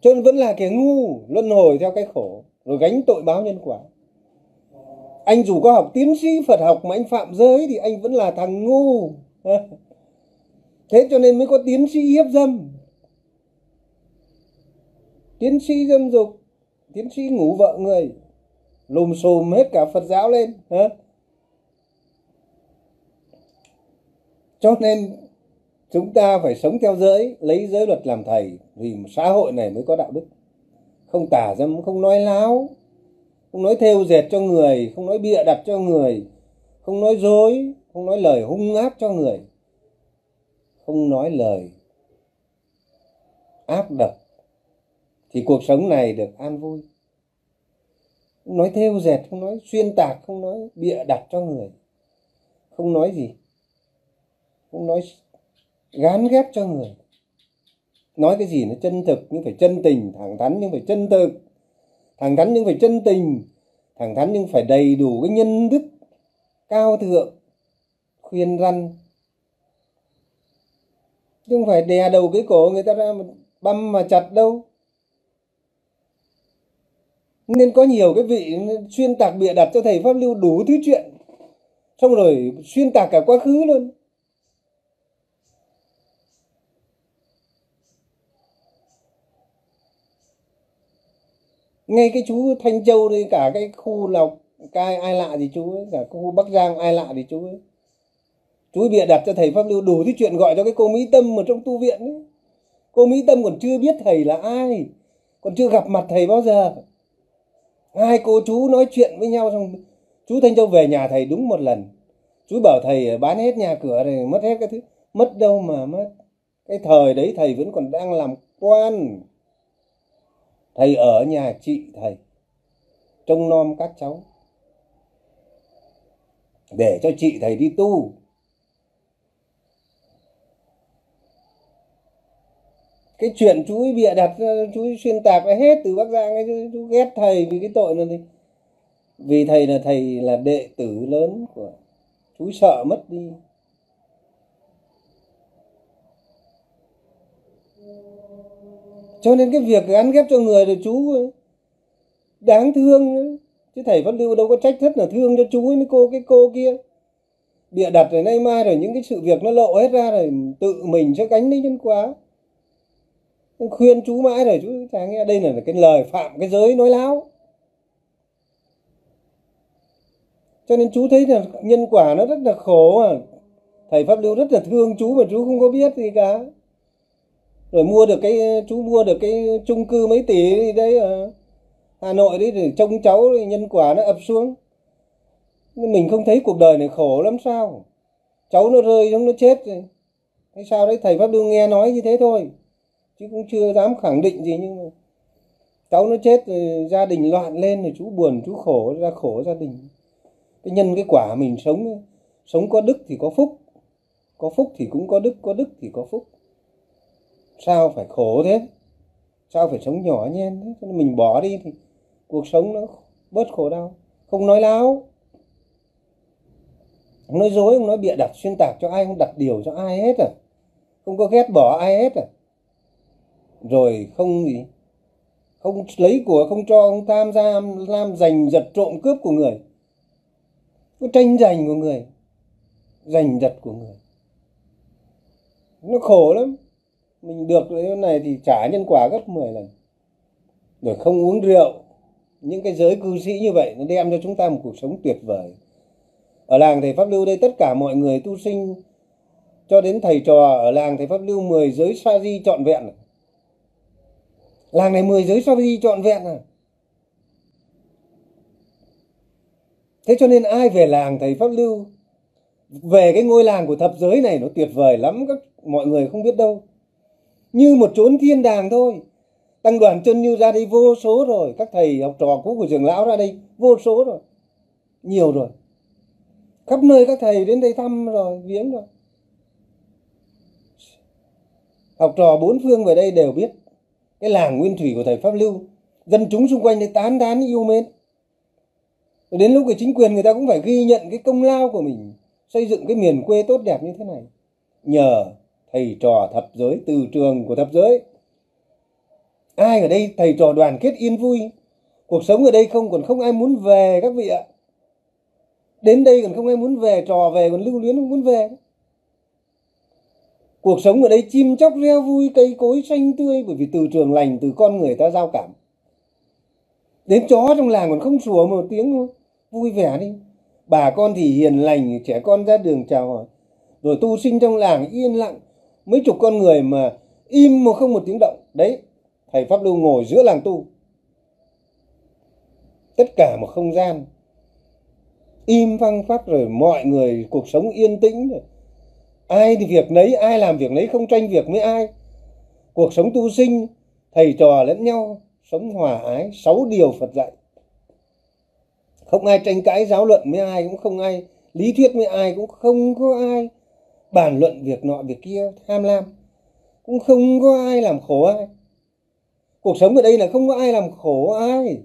Cho nên vẫn là kẻ ngu, luân hồi theo cái khổ, rồi gánh tội báo nhân quả. Anh dù có học tiến sĩ phật học mà anh phạm giới thì anh vẫn là thằng ngu. Thế cho nên mới có tiến sĩ hiếp dâm. Tiến sĩ dâm dục, tiến sĩ ngủ vợ người, lùm xùm hết cả phật giáo lên, hả? Cho nên chúng ta phải sống theo giới, lấy giới luật làm thầy, vì xã hội này mới có đạo đức. Không tả dâm không nói láo, không nói thêu dệt cho người, không nói bịa đặt cho người, không nói dối, không nói lời hung ác cho người, không nói lời ác độc, thì cuộc sống này được an vui. Không nói thêu dệt, không nói xuyên tạc, không nói bịa đặt cho người, không nói gì không nói gán ghép cho người. Nói cái gì nó chân thực, nhưng phải chân tình, thẳng thắn nhưng phải chân thực. Thẳng thắn nhưng phải chân tình, thẳng thắn nhưng phải đầy đủ cái nhân đức cao thượng, khuyên răn. Chứ không phải đè đầu cái cổ người ta ra mà băm mà chặt đâu. Nên có nhiều cái vị xuyên tạc bịa đặt cho thầy pháp lưu đủ thứ chuyện. Xong rồi xuyên tạc cả quá khứ luôn. Ngay cái chú thanh châu đây cả cái khu lào cai ai lạ thì chú ấy, cả khu bắc giang, ai lạ thì chú ấy. Chú bịa đặt cho thầy pháp lưu đủ thứ chuyện gọi cho cái cô mỹ tâm ở trong tu viện ấy. Cô mỹ tâm còn chưa biết thầy là ai, còn chưa gặp mặt thầy bao giờ. Hai cô chú nói chuyện với nhau xong, chú thanh châu về nhà thầy đúng một lần. Chú bảo thầy bán hết nhà cửa rồi mất hết cái thứ, mất đâu mà mất. Cái thời đấy thầy vẫn còn đang làm quan thầy ở nhà chị, thầy. Trông nom các cháu. Để cho chị, thầy đi tu. Cái chuyện chú ấy bịa đặt chú ấy xuyên tạc hết từ bắc giang ấy chú ghét thầy vì cái tội này thì vì thầy là thầy là đệ tử lớn của chú sợ mất đi. Cho nên cái việc gắn ghép cho người là chú ấy, đáng thương ấy. chứ thầy văn lưu đâu có trách thất là thương cho chú ấy với cô cái cô kia. Bịa đặt rồi nay mai rồi những cái sự việc nó lộ hết ra rồi tự mình sẽ gánh lấy nhân quá khuyên chú mãi rồi chú chả nghe đây là cái lời phạm cái giới nói láo. Cho nên chú thấy là nhân quả nó rất là khổ à. Thầy pháp lưu rất là thương chú mà chú không có biết gì cả rồi mua được cái, chú mua được cái chung cư mấy tỷ đấy à. hà nội đấy để trông cháu nhân quả nó ập xuống. Nhưng mình không thấy cuộc đời này khổ lắm sao? Cháu nó rơi xuống nó chết rồi. Hay sao đấy? Thầy pháp đương nghe nói như thế thôi. Chứ cũng chưa dám khẳng định gì, nhưng mà cháu nó chết rồi, gia đình loạn lên rồi, chú buồn, chú khổ, ra khổ gia đình. Cái nhân cái quả mình sống sống có đức thì có phúc. Có phúc thì cũng có đức có đức thì có phúc sao phải khổ thế? Sao phải sống nhỏ nhen thế? Cho nên mình bỏ đi thì cuộc sống nó bớt khổ đau. Không nói láo. Không nói dối, không nói bịa đặt, xuyên tạc cho ai, không đặt điều cho ai hết à. Không có ghét bỏ ai hết à. Rồi không gì. Không lấy của, không cho, không tham gia làm giành, giật trộm cướp của người. Có tranh giành của người. Giành giật của người. Nó khổ lắm mình được cái này thì trả nhân quả gấp 10 lần. Rồi không uống rượu. Những cái giới cư sĩ như vậy nó đem cho chúng ta một cuộc sống tuyệt vời. Ở làng thầy pháp lưu đây tất cả mọi người tu sinh cho đến thầy trò ở làng thầy pháp lưu 10 giới sa di trọn vẹn. Làng này 10 giới sa di trọn vẹn à? Thế cho nên ai về làng thầy pháp lưu? Về cái ngôi làng của thập giới này nó tuyệt vời lắm, các mọi người không biết đâu như một chốn thiên đàng thôi. Tăng đoàn chân như ra đây vô số rồi. Các thầy học trò cũ của trường lão ra đây vô số rồi. Nhiều rồi. Khắp nơi các thầy đến đây thăm rồi, viếng rồi. Học trò bốn phương về đây đều biết. Cái làng nguyên thủy của thầy pháp lưu, dân chúng xung quanh đây tán tán yêu mến. Đến lúc cái chính quyền người ta cũng phải ghi nhận cái công lao của mình, xây dựng cái miền quê tốt đẹp như thế này. Nhờ thầy trò thập giới, từ trường của thập giới. Ai ở đây thầy trò đoàn kết yên vui? Cuộc sống ở đây không, còn không ai muốn về các vị ạ. Đến đây còn không ai muốn về, trò về còn lưu luyến không muốn về. Cuộc sống ở đây chim chóc reo vui, cây cối xanh tươi, bởi vì từ trường lành, từ con người ta giao cảm. Đến chó trong làng còn không sủa một tiếng vui vẻ đi. Bà con thì hiền lành, trẻ con ra đường chào hỏi. Rồi tu sinh trong làng yên lặng mấy chục con người mà im mà không một tiếng động. Đấy, thầy pháp lưu ngồi giữa làng tu. Tất cả một không gian. Im phăng phát rồi mọi người, cuộc sống yên tĩnh rồi. Ai thì việc nấy, ai làm việc nấy, không tranh việc với ai. Cuộc sống tu sinh, thầy trò lẫn nhau, sống hòa ái, sáu điều phật dạy. Không ai tranh cãi, giáo luận với ai, cũng không ai lý thuyết với ai, cũng không có ai bàn luận việc nọ việc kia, tham lam. Cũng không có ai làm khổ ai. Cuộc sống ở đây là không có ai làm khổ ai.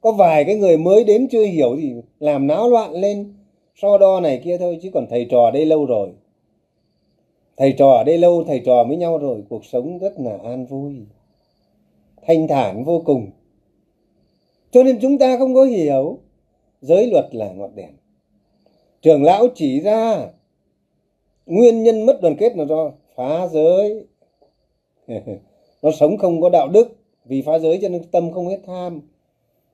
Có vài cái người mới đến chưa hiểu thì làm náo loạn lên. So đo này kia thôi, chứ còn thầy trò đây lâu rồi. Thầy trò ở đây lâu, thầy trò với nhau rồi, cuộc sống rất là an vui. Thanh thản vô cùng. Cho nên chúng ta không có hiểu. Giới luật là ngọn đèn. Trưởng lão chỉ ra nguyên nhân mất đoàn kết là do phá giới. Nó sống không có đạo đức. Vì phá giới cho nên tâm không hết tham.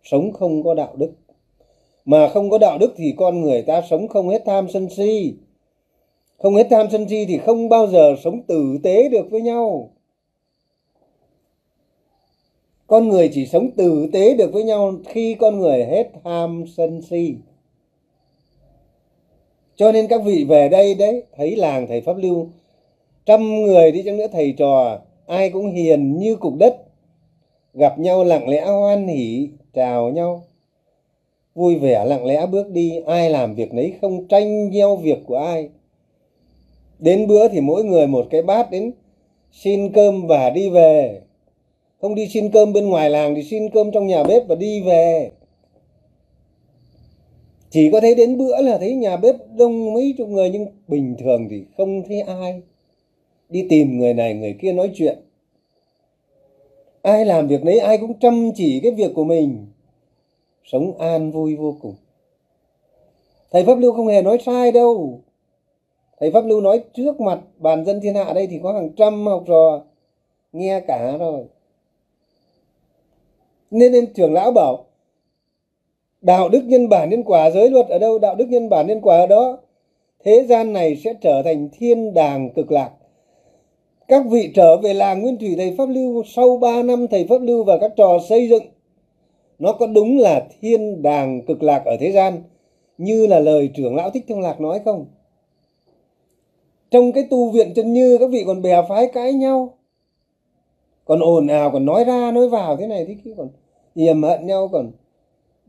Sống không có đạo đức. Mà không có đạo đức thì con người ta sống không hết tham sân si. Không hết tham sân si thì không bao giờ sống tử tế được với nhau. Con người chỉ sống tử tế được với nhau khi con người hết tham sân si cho nên các vị về đây đấy, thấy làng thầy pháp lưu, trăm người đi chăng nữa thầy trò, ai cũng hiền như cục đất. Gặp nhau lặng lẽ hoan hỉ chào nhau. Vui vẻ lặng lẽ bước đi, ai làm việc nấy không tranh nhau việc của ai. Đến bữa thì mỗi người một cái bát đến, xin cơm và đi về. Không đi xin cơm bên ngoài làng thì xin cơm trong nhà bếp và đi về chỉ có thấy đến bữa là thấy nhà bếp đông mấy chục người, nhưng bình thường thì không thấy ai. Đi tìm người này, người kia nói chuyện. Ai làm việc đấy ai cũng chăm chỉ cái việc của mình. Sống an vui vô cùng. Thầy pháp lưu không hề nói sai đâu. Thầy pháp lưu nói trước mặt bàn dân thiên hạ đây thì có hàng trăm học trò, nghe cả rồi. Nên nên trưởng lão bảo đạo đức nhân bản nhân quả, giới luật ở đâu? Đạo đức nhân bản nhân quả ở đó. Thế gian này sẽ trở thành thiên đàng cực lạc. Các vị trở về làng nguyên thủy thầy pháp lưu sau 3 năm thầy pháp lưu và các trò xây dựng, nó có đúng là thiên đàng cực lạc ở thế gian, như là lời trưởng lão thích thông lạc nói không? Trong cái tu viện chân như, các vị còn bè phái cãi nhau. Còn ồn ào, còn nói ra, nói vào thế này thế kia, còn hiềm hận nhau, còn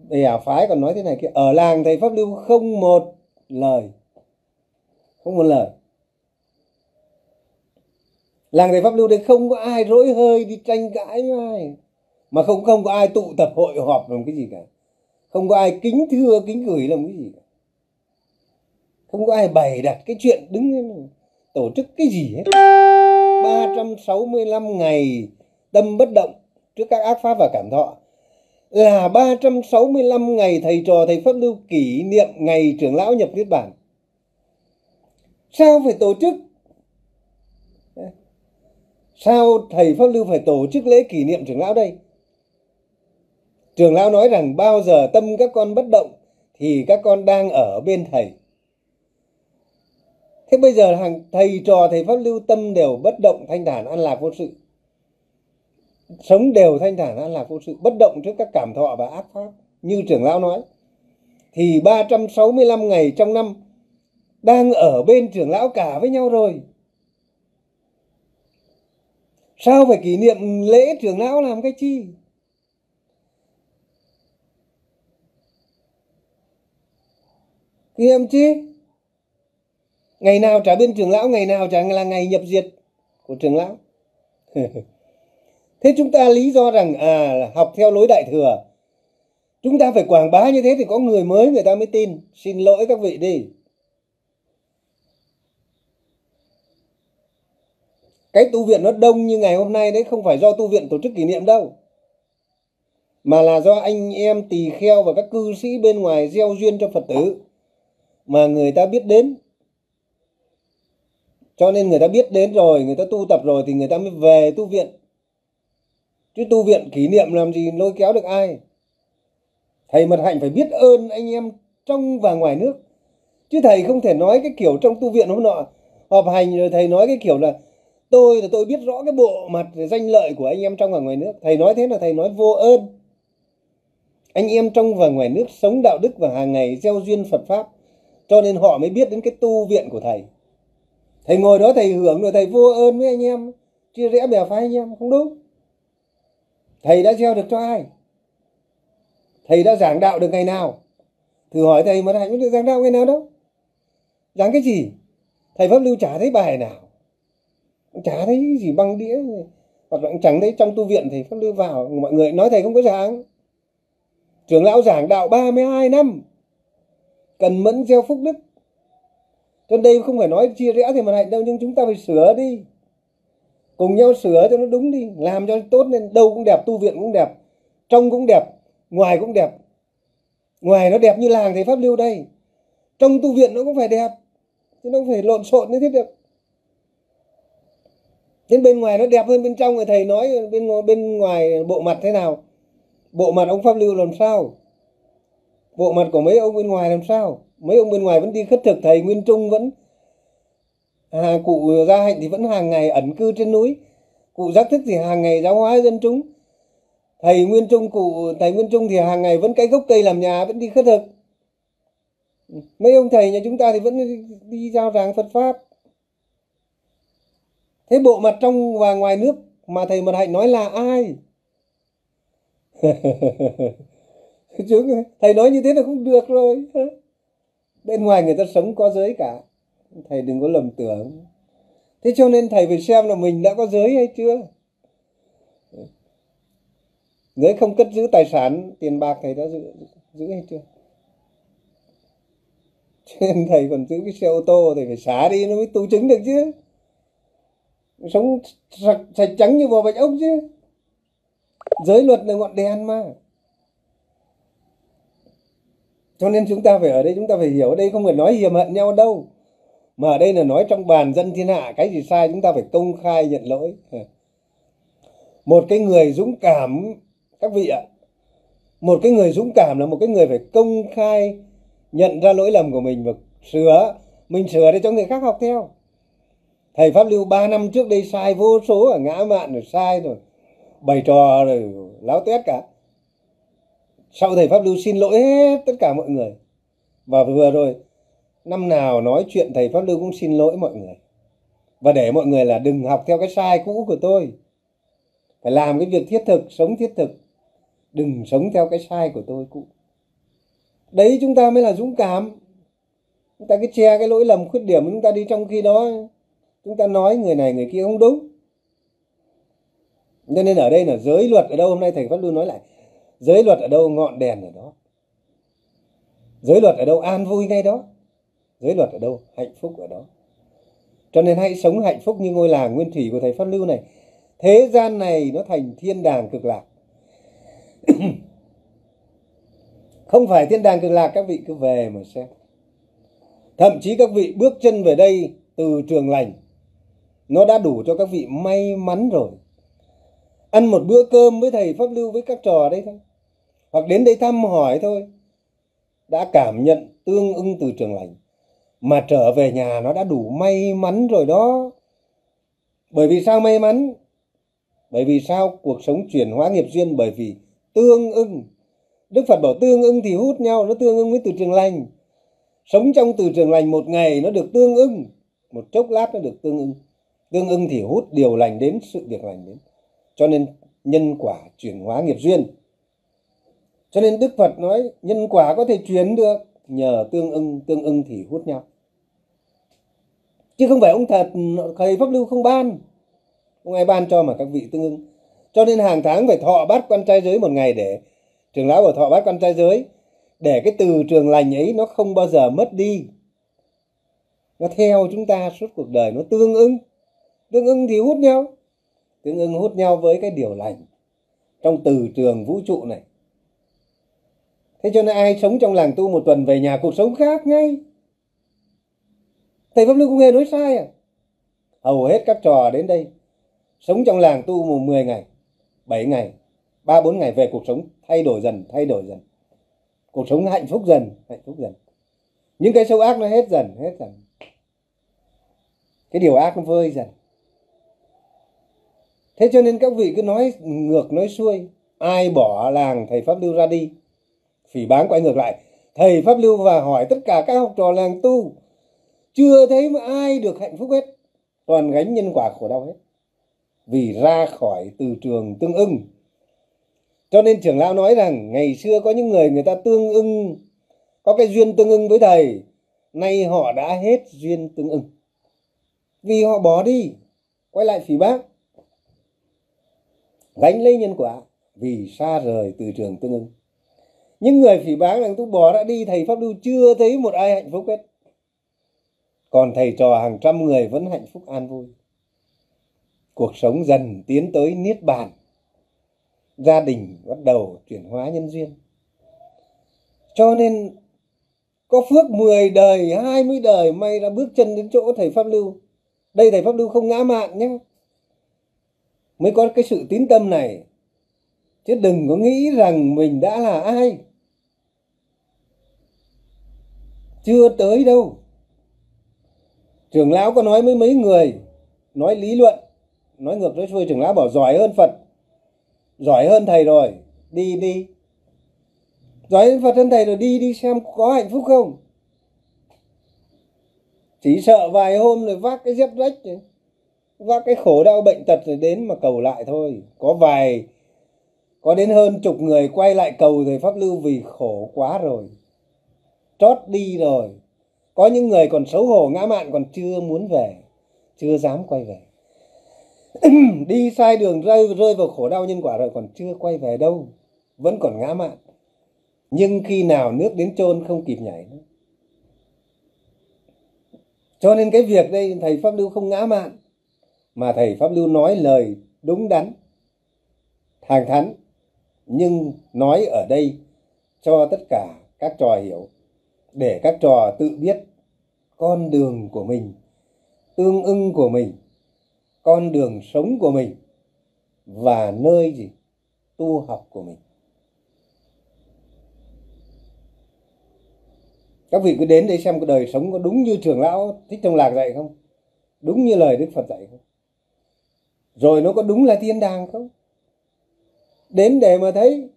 bè à, phái còn nói thế này kia ở làng thầy pháp lưu không một lời. Không một lời. Làng thầy pháp lưu đấy không có ai rỗi hơi đi tranh cãi với ai. Mà không không có ai tụ tập hội họp làm cái gì cả. Không có ai kính thưa, kính gửi làm cái gì cả. Không có ai bày đặt cái chuyện đứng tổ chức cái gì hết. 365 ngày tâm bất động trước các ác pháp và cảm thọ là 365 ngày thầy trò thầy Pháp Lưu kỷ niệm ngày trưởng lão nhập Niết Bản. Sao phải tổ chức? Sao thầy Pháp Lưu phải tổ chức lễ kỷ niệm trưởng lão đây? Trưởng lão nói rằng bao giờ tâm các con bất động thì các con đang ở bên thầy. Thế bây giờ hàng thầy trò thầy Pháp Lưu tâm đều bất động, thanh thản an lạc vô sự sống đều thanh thản an lạc vô sự bất động trước các cảm thọ và ác pháp, như trưởng lão nói. Thì 365 ngày trong năm đang ở bên trưởng lão cả với nhau rồi. Sao phải kỷ niệm lễ trưởng lão làm cái chi? Kỷ niệm chi? Ngày nào trả bên trưởng lão, ngày nào trả là ngày nhập diệt của trưởng lão. thế chúng ta lý do rằng à học theo lối đại thừa. Chúng ta phải quảng bá như thế thì có người mới người ta mới tin. Xin lỗi các vị đi. Cái tu viện nó đông như ngày hôm nay đấy, không phải do tu viện tổ chức kỷ niệm đâu. Mà là do anh em tỳ kheo và các cư sĩ bên ngoài gieo duyên cho phật tử mà người ta biết đến. Cho nên người ta biết đến rồi, người ta tu tập rồi thì người ta mới về tu viện chứ tu viện kỷ niệm làm gì lôi kéo được ai? Thầy mật hạnh phải biết ơn anh em trong và ngoài nước. Chứ thầy không thể nói cái kiểu trong tu viện hôm nọ họp hành rồi thầy nói cái kiểu là tôi là tôi biết rõ cái bộ mặt danh lợi của anh em trong và ngoài nước. Thầy nói thế là thầy nói vô ơn. Anh em trong và ngoài nước sống đạo đức và hàng ngày gieo duyên phật pháp, cho nên họ mới biết đến cái tu viện của thầy. Thầy ngồi đó thầy hưởng rồi thầy vô ơn với anh em, chia rẽ bè phái anh em, không đúng thầy đã gieo được cho ai? Thầy đã giảng đạo được ngày nào? Thử hỏi thầy mà thầy được giảng đạo ngày nào đâu. Giảng cái gì? Thầy pháp lưu chả thấy bài nào. Chả thấy gì băng đĩa hoặc là chẳng thấy trong tu viện thầy pháp lưu vào. Mọi người nói thầy không có giảng. Trưởng lão giảng đạo 32 năm. Cần mẫn gieo phúc đức. Cho đây không phải nói chia rẽ thì mà hạnh đâu, nhưng chúng ta phải sửa đi cùng nhau sửa cho nó đúng đi, làm cho nó tốt nên đâu cũng đẹp, tu viện cũng đẹp, trong cũng đẹp, ngoài cũng đẹp. Ngoài nó đẹp như làng thầy pháp lưu đây. Trong tu viện nó cũng phải đẹp, chứ nó không phải lộn xộn như thế được. Đến bên ngoài nó đẹp hơn bên trong, người thầy nói, bên bên ngoài bộ mặt thế nào? Bộ mặt ông pháp lưu làm sao? Bộ mặt của mấy ông bên ngoài làm sao? Mấy ông bên ngoài vẫn đi khất thực, thầy nguyên trung vẫn à, cụ gia hạnh thì vẫn hàng ngày ẩn cư trên núi. Cụ giác thức thì hàng ngày giáo hóa dân chúng. Thầy nguyên trung cụ thầy nguyên trung thì hàng ngày vẫn cái gốc cây làm nhà vẫn đi khất thực. Mấy ông thầy nhà chúng ta thì vẫn đi, đi giao giảng phật pháp. Thế bộ mặt trong và ngoài nước mà thầy mật hạnh nói là ai? Chứ thầy nói như thế là không được rồi. Bên ngoài người ta sống có giới cả thầy đừng có lầm tưởng. Thế cho nên thầy phải xem là mình đã có giới hay chưa? Giới không cất giữ tài sản tiền bạc thầy đã giữ, giữ hay chưa? Cho nên thầy còn giữ cái xe ô tô thì phải xả đi nó mới tu chứng được chứ. Sống sạch, sạch trắng như bò bạch ốc chứ. Giới luật là ngọn đèn mà. Cho nên chúng ta phải ở đây chúng ta phải hiểu ở đây không phải nói hiềm hận nhau đâu mà ở đây là nói trong bàn dân thiên hạ, cái gì sai chúng ta phải công khai nhận lỗi. Một cái người dũng cảm, các vị ạ, một cái người dũng cảm là một cái người phải công khai nhận ra lỗi lầm của mình và sửa, mình sửa để cho người khác học theo. Thầy pháp lưu 3 năm trước đây sai vô số ở ngã mạn rồi, sai rồi, bày trò rồi, láo tét cả. Sau thầy pháp lưu xin lỗi hết tất cả mọi người. Và vừa rồi năm nào nói chuyện thầy pháp lưu cũng xin lỗi mọi người. Và để mọi người là đừng học theo cái sai cũ của tôi. Phải làm cái việc thiết thực, sống thiết thực. Đừng sống theo cái sai của tôi cũ. Đấy, chúng ta mới là dũng cảm. Chúng ta cứ che cái lỗi lầm, khuyết điểm của chúng ta đi trong khi đó. Chúng ta nói người này, người kia không đúng. Cho nên ở đây là giới luật ở đâu? Hôm nay thầy pháp lưu nói lại. Giới luật ở đâu? Ngọn đèn ở đó. Giới luật ở đâu? An vui ngay đó giới luật ở đâu? Hạnh phúc ở đó. Cho nên hãy sống hạnh phúc như ngôi làng nguyên thủy của thầy phát lưu này. Thế gian này nó thành thiên đàng cực lạc. Không phải thiên đàng cực lạc, các vị cứ về mà xem. Thậm chí các vị bước chân về đây từ trường lành, nó đã đủ cho các vị may mắn rồi. Ăn một bữa cơm với thầy pháp lưu với các trò đấy thôi. Hoặc đến đây thăm hỏi thôi, đã cảm nhận tương ưng từ trường lành mà trở về nhà nó đã đủ may mắn rồi đó. Bởi vì sao may mắn? Bởi vì sao cuộc sống chuyển hóa nghiệp duyên? Bởi vì tương ưng. Đức phật bảo tương ưng thì hút nhau, nó tương ưng với từ trường lành. Sống trong từ trường lành một ngày nó được tương ưng, một chốc lát nó được tương ưng. Tương ưng thì hút điều lành đến, sự việc lành đến. Cho nên nhân quả chuyển hóa nghiệp duyên. Cho nên đức phật nói, nhân quả có thể chuyển được nhờ tương ưng tương ưng thì hút nhau. Chứ không phải ông thật thầy pháp lưu không ban. Không ai ban cho mà các vị tương ưng. Cho nên hàng tháng phải thọ bát quan trai giới một ngày để trường lão bảo thọ bát quan trai giới, để cái từ trường lành ấy nó không bao giờ mất đi. Nó theo chúng ta suốt cuộc đời, nó tương ưng. Tương ưng thì hút nhau. Tương ưng hút nhau với cái điều lành. Trong từ trường vũ trụ này thế cho nên ai sống trong làng tu một tuần về nhà, cuộc sống khác ngay. Thầy pháp lưu không hề nói sai à? Hầu hết các trò đến đây, sống trong làng tu một 10 ngày 7 ngày, ba bốn ngày về cuộc sống thay đổi dần, thay đổi dần. Cuộc sống hạnh phúc dần, hạnh phúc dần. Những cái sâu ác nó hết dần hết dần. Cái điều ác nó vơi dần. Thế cho nên các vị cứ nói ngược, nói xuôi. Ai bỏ làng thầy pháp lưu ra đi phỉ báng quay ngược lại. Thầy pháp lưu và hỏi tất cả các học trò làng tu, chưa thấy mà ai được hạnh phúc hết? Toàn gánh nhân quả khổ đau hết. Vì ra khỏi từ trường tương ưng. Cho nên trưởng lão nói rằng, ngày xưa có những người người ta tương ưng, có cái duyên tương ưng với thầy, nay họ đã hết duyên tương ưng. Vì họ bỏ đi, quay lại phỉ bác, gánh lấy nhân quả vì xa rời từ trường tương ưng những người phỉ báng rằng tôi bỏ đã đi, thầy pháp lưu chưa thấy một ai hạnh phúc hết. Còn thầy trò hàng trăm người vẫn hạnh phúc an vui. Cuộc sống dần tiến tới niết bàn. Gia đình bắt đầu chuyển hóa nhân duyên. Cho nên, có phước 10 đời 20 đời, may ra bước chân đến chỗ thầy pháp lưu. Đây thầy pháp lưu không ngã mạn nhé. Mới có cái sự tín tâm này. Chứ đừng có nghĩ rằng mình đã là ai. Chưa tới đâu. Trưởng lão có nói với mấy người nói lý luận nói ngược nói xuôi trưởng lão bảo giỏi hơn phật. Giỏi hơn thầy rồi đi đi. Giỏi hơn phật hơn thầy rồi đi đi xem có hạnh phúc không. Chỉ sợ vài hôm rồi vác cái dép rách này, vác cái khổ đau bệnh tật rồi đến mà cầu lại thôi. Có vài có đến hơn chục người quay lại cầu thầy pháp lưu vì khổ quá rồi trót đi rồi. Có những người còn xấu hổ, ngã mạn còn chưa muốn về, chưa dám quay về. Đi sai đường rơi rơi vào khổ đau nhân quả rồi còn chưa quay về đâu, vẫn còn ngã mạn. Nhưng khi nào nước đến chôn không kịp nhảy nữa. Cho nên cái việc đây, thầy pháp lưu không ngã mạn, mà thầy pháp lưu nói lời đúng đắn, thẳng thắn, nhưng nói ở đây cho tất cả các trò hiểu để các trò tự biết con đường của mình, tương ưng của mình, con đường sống của mình và nơi gì tu học của mình. Các vị cứ đến để xem cái đời sống có đúng như trường lão thích trong lạc dạy không? Đúng như lời đức phật dạy không? Rồi nó có đúng là thiên đàng không? Đến để mà thấy,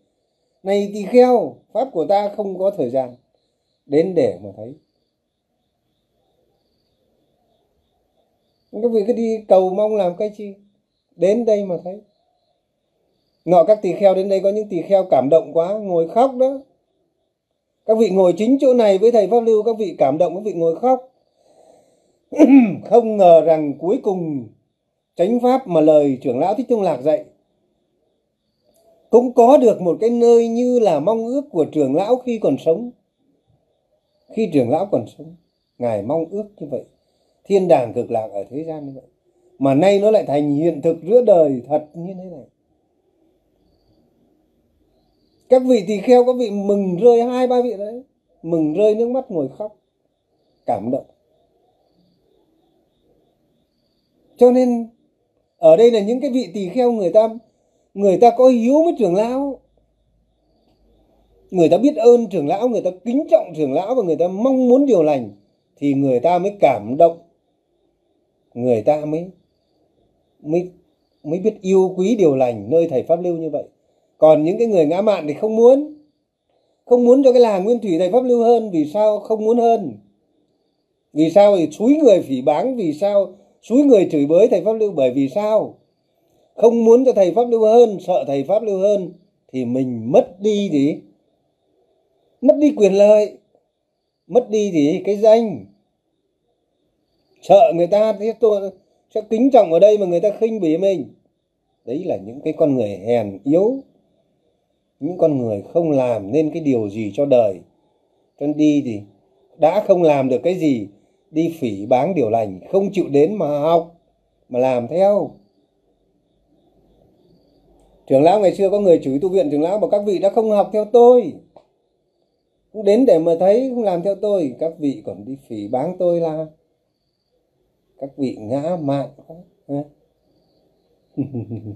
này tỳ kheo, pháp của ta không có thời gian đến để mà thấy. Các vị cứ đi cầu mong làm cái chi? Đến đây mà thấy. Nọ các tỳ kheo đến đây có những tỳ kheo cảm động quá, ngồi khóc đó. Các vị ngồi chính chỗ này với thầy pháp lưu, các vị cảm động, các vị ngồi khóc. Không ngờ rằng cuối cùng, chánh pháp mà lời trưởng lão thích trung lạc dạy, cũng có được một cái nơi như là mong ước của trưởng lão khi còn sống khi trưởng lão còn sống, ngài mong ước như vậy. Thiên đàng cực lạc ở thế gian như vậy. Mà nay nó lại thành hiện thực giữa đời thật như thế này. Các vị tỳ kheo, các vị mừng rơi hai ba vị đấy. Mừng rơi nước mắt ngồi khóc. Cảm động. Cho nên, ở đây là những cái vị tỳ kheo người ta người ta có hiếu với trưởng lão người ta biết ơn trưởng lão, người ta kính trọng trưởng lão và người ta mong muốn điều lành, thì người ta mới cảm động. Người ta mới mới mới biết yêu quý điều lành nơi thầy pháp lưu như vậy. Còn những cái người ngã mạn thì không muốn không muốn cho cái làng nguyên thủy thầy pháp lưu hơn. Vì sao không muốn hơn? Vì sao thì suối người phỉ báng? Vì sao suối người chửi bới thầy pháp lưu? Bởi vì sao? Không muốn cho thầy pháp lưu hơn, sợ thầy pháp lưu hơn, thì mình mất đi gì? Mất đi quyền lợi, mất đi gì? Cái danh. Sợ người ta thế tôi sẽ kính trọng ở đây mà người ta khinh bỉ mình. Đấy là những cái con người hèn yếu, những con người không làm nên cái điều gì cho đời. Cho nên đi thì đã không làm được cái gì, đi phỉ báng điều lành, không chịu đến mà học, mà làm theo. Trưởng lão ngày xưa có người chửi tu viện trưởng lão bảo, các vị đã không học theo tôi cũng đến để mà thấy không làm theo tôi. Các vị còn đi phỉ báng tôi là các vị ngã mạn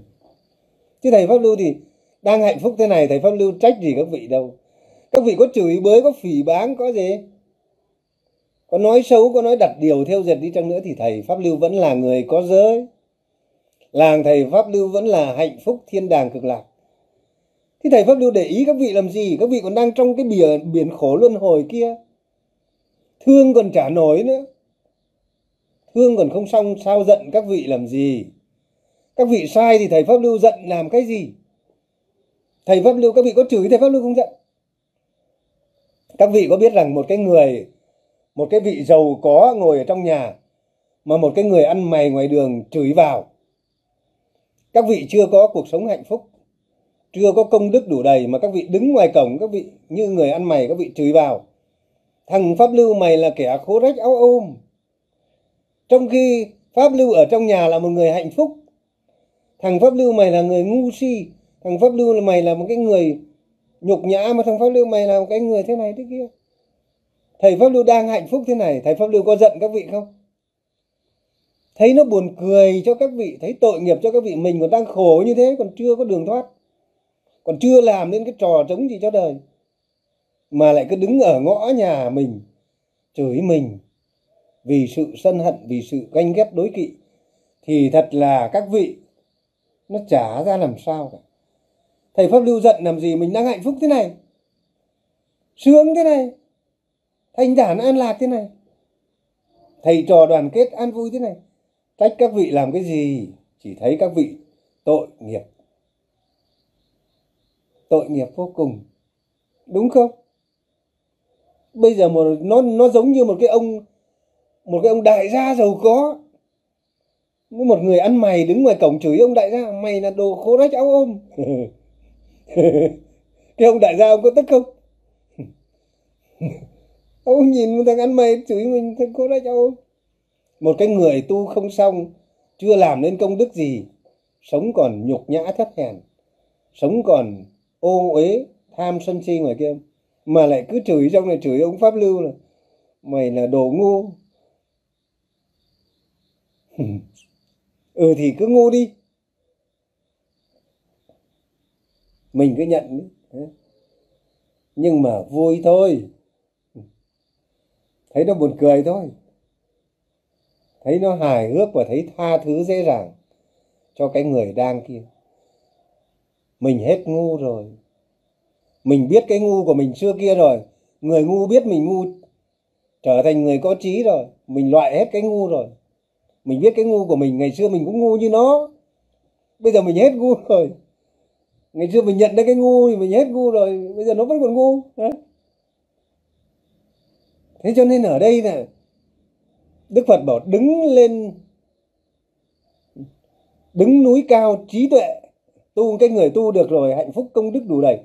chứ thầy pháp lưu thì đang hạnh phúc thế này, thầy pháp lưu trách gì các vị đâu. Các vị có chửi bới, có phỉ báng, có gì? Có nói xấu, có nói đặt điều theo dệt đi chăng nữa thì thầy pháp lưu vẫn là người có giới. Làng thầy pháp lưu vẫn là hạnh phúc thiên đàng cực lạc thì thầy pháp lưu để ý các vị làm gì? Các vị còn đang trong cái biển biển khổ luân hồi kia. Thương còn trả nổi nữa. Thương còn không xong, sao giận các vị làm gì? Các vị sai thì thầy pháp lưu giận làm cái gì? Thầy pháp lưu, các vị có chửi thầy pháp lưu không giận? Các vị có biết rằng một cái người, một cái vị giàu có ngồi ở trong nhà, mà một cái người ăn mày ngoài đường chửi vào. Các vị chưa có cuộc sống hạnh phúc chưa có công đức đủ đầy mà các vị đứng ngoài cổng, các vị như người ăn mày, các vị chửi vào. Thằng pháp lưu mày là kẻ khố rách áo ôm. Trong khi pháp lưu ở trong nhà là một người hạnh phúc, thằng pháp lưu mày là người ngu si, thằng pháp lưu là mày là một cái người nhục nhã, mà thằng pháp lưu mày là một cái người thế này thế kia. Thầy pháp lưu đang hạnh phúc thế này, thầy pháp lưu có giận các vị không? Thấy nó buồn cười cho các vị, thấy tội nghiệp cho các vị, mình còn đang khổ như thế, còn chưa có đường thoát còn chưa làm nên cái trò chống gì cho đời. Mà lại cứ đứng ở ngõ nhà mình, chửi mình vì sự sân hận, vì sự ganh ghét đối kỵ, thì thật là các vị, nó trả ra làm sao cả. Thầy pháp lưu giận làm gì mình đang hạnh phúc thế này? Sướng thế này? Thanh thản an lạc thế này? Thầy trò đoàn kết an vui thế này? Trách các vị làm cái gì? Chỉ thấy các vị tội nghiệp tội nghiệp vô cùng. Đúng không? Bây giờ một, nó nó giống như một cái ông, một cái ông đại gia giàu có. Với một người ăn mày đứng ngoài cổng chửi ông đại gia, mày là đồ khố rách áo ôm. Cái ông đại gia ông có tức không? Ông nhìn một thằng ăn mày chửi mình thằng khố rách áo ôm. Một cái người tu không xong, chưa làm nên công đức gì, sống còn nhục nhã thấp hèn, sống còn ô uế, tham sân si ngoài kia. Mà lại cứ chửi trong này, chửi ông pháp lưu là, mày là đồ ngu. Ừ thì cứ ngu đi. Mình cứ nhận đi. Nhưng mà vui thôi. Thấy nó buồn cười thôi. Thấy nó hài hước và thấy tha thứ dễ dàng cho cái người đang kia mình hết ngu rồi. Mình biết cái ngu của mình xưa kia rồi. Người ngu biết mình ngu trở thành người có trí rồi. Mình loại hết cái ngu rồi. Mình biết cái ngu của mình, ngày xưa mình cũng ngu như nó. Bây giờ mình hết ngu rồi. Ngày xưa mình nhận ra cái ngu thì mình hết ngu rồi. Bây giờ nó vẫn còn ngu thế cho nên ở đây là đức phật bảo đứng lên, đứng núi cao trí tuệ tu cái người tu được rồi, hạnh phúc công đức đủ đầy.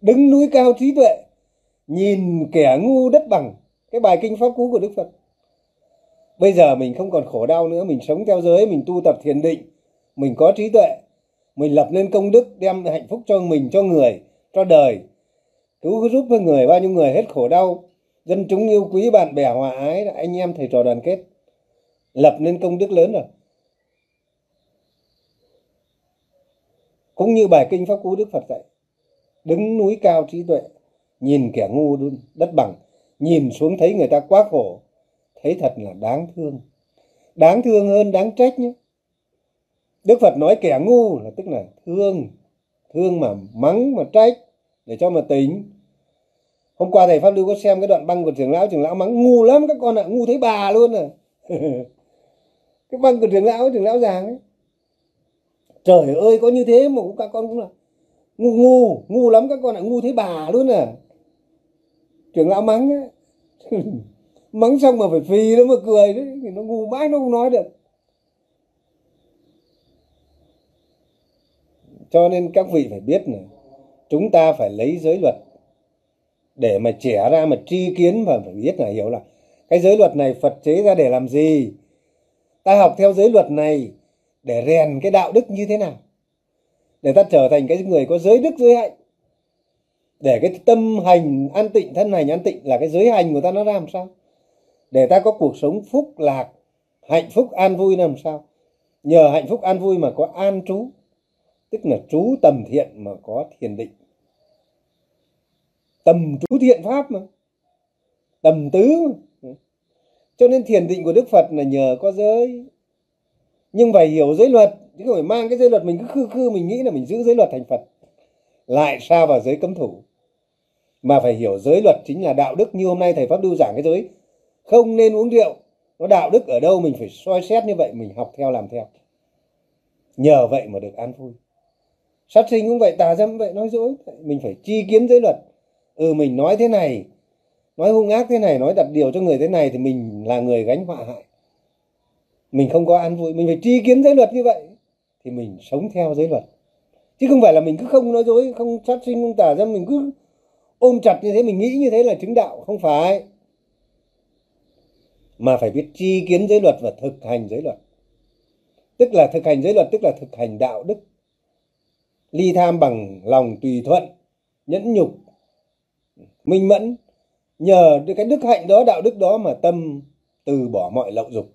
Đứng núi cao trí tuệ, nhìn kẻ ngu đất bằng. Cái bài kinh pháp cú của đức phật. Bây giờ mình không còn khổ đau nữa, mình sống theo giới, mình tu tập thiền định, mình có trí tuệ, mình lập lên công đức, đem hạnh phúc cho mình, cho người, cho đời. Cứu, giúp với người, bao nhiêu người hết khổ đau. Dân chúng yêu quý, bạn bè hòa ái, anh em thầy trò đoàn kết. Lập nên công đức lớn rồi. Cũng như bài kinh pháp cú đức phật dạy, đứng núi cao trí tuệ, nhìn kẻ ngu đất bằng, nhìn xuống thấy người ta quá khổ, thấy thật là đáng thương. Đáng thương hơn đáng trách nhé. Đức phật nói kẻ ngu là tức là thương thương mà mắng mà trách, để cho mà tính hôm qua thầy pháp lưu có xem cái đoạn băng của trưởng lão trưởng lão mắng ngu lắm các con ạ, ngu thấy bà luôn à. Cái băng của trưởng lão trưởng lão giàng ấy trời ơi, có như thế mà cũng các con cũng là ngu ngu ngu lắm các con ạ, ngu thấy bà luôn à. Trưởng lão mắng ấy mắng xong mà phải phì nó mà cười đấy, thì nó ngu mãi nó không nói được. Cho nên các vị phải biết này chúng ta phải lấy giới luật. Để mà trẻ ra mà tri kiến và phải biết là hiểu là cái giới luật này Phật chế ra để làm gì. Ta học theo giới luật này để rèn cái đạo đức như thế nào, để ta trở thành cái người có giới đức, giới hạnh. Để cái tâm hành an tịnh, thân hành an tịnh là cái giới hành của ta nó ra làm sao? Để ta có cuộc sống phúc lạc, hạnh phúc, an vui làm sao? Nhờ hạnh phúc, an vui mà có an trú, tức là trú tầm thiện mà có thiền định. Tầm trú thiện pháp mà, tầm tứ mà. cho nên thiền định của đức phật là nhờ có giới nhưng phải hiểu giới luật. Chứ không phải mang cái giới luật mình cứ khư khư, mình nghĩ là mình giữ giới luật thành phật. Lại xa vào giới cấm thủ. Mà phải hiểu giới luật chính là đạo đức như hôm nay thầy pháp lưu giảng cái giới. Không nên uống rượu. Nó đạo đức ở đâu mình phải soi xét như vậy, mình học theo, làm theo. Nhờ vậy mà được an vui. Sát sinh cũng vậy, tà dâm vậy, nói dối mình phải chi kiến giới luật. Ừ mình nói thế này, nói hung ác thế này, nói đặt điều cho người thế này thì mình là người gánh họa hại mình không có an vui, mình phải tri kiến giới luật như vậy thì mình sống theo giới luật. Chứ không phải là mình cứ không nói dối, không sát sinh, không tà ra mình cứ ôm chặt như thế, mình nghĩ như thế là chứng đạo, không phải. Mà phải biết tri kiến giới luật và thực hành giới luật. Tức là thực hành giới luật, tức là thực hành đạo đức. Ly tham bằng lòng tùy thuận, nhẫn nhục, minh mẫn. Nhờ cái đức hạnh đó, đạo đức đó mà tâm từ bỏ mọi lậu dục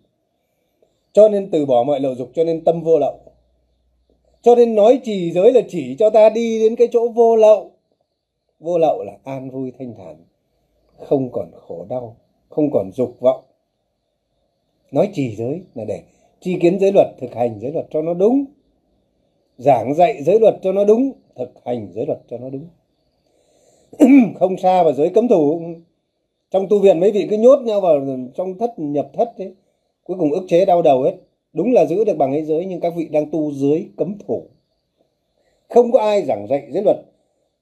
cho nên từ bỏ mọi lậu dục, cho nên tâm vô lậu. Cho nên nói trì giới là chỉ cho ta đi đến cái chỗ vô lậu. Vô lậu là an vui thanh thản, không còn khổ đau, không còn dục vọng. Nói trì giới là để tri kiến giới luật, thực hành giới luật cho nó đúng. Giảng dạy giới luật cho nó đúng, thực hành giới luật cho nó đúng. Không xa vào giới cấm thủ. Trong tu viện mấy vị cứ nhốt nhau vào trong thất, nhập thất thế cuối cùng ức chế đau đầu hết. Đúng là giữ được bằng ấy giới, nhưng các vị đang tu dưới cấm thủ không có ai giảng dạy giới luật.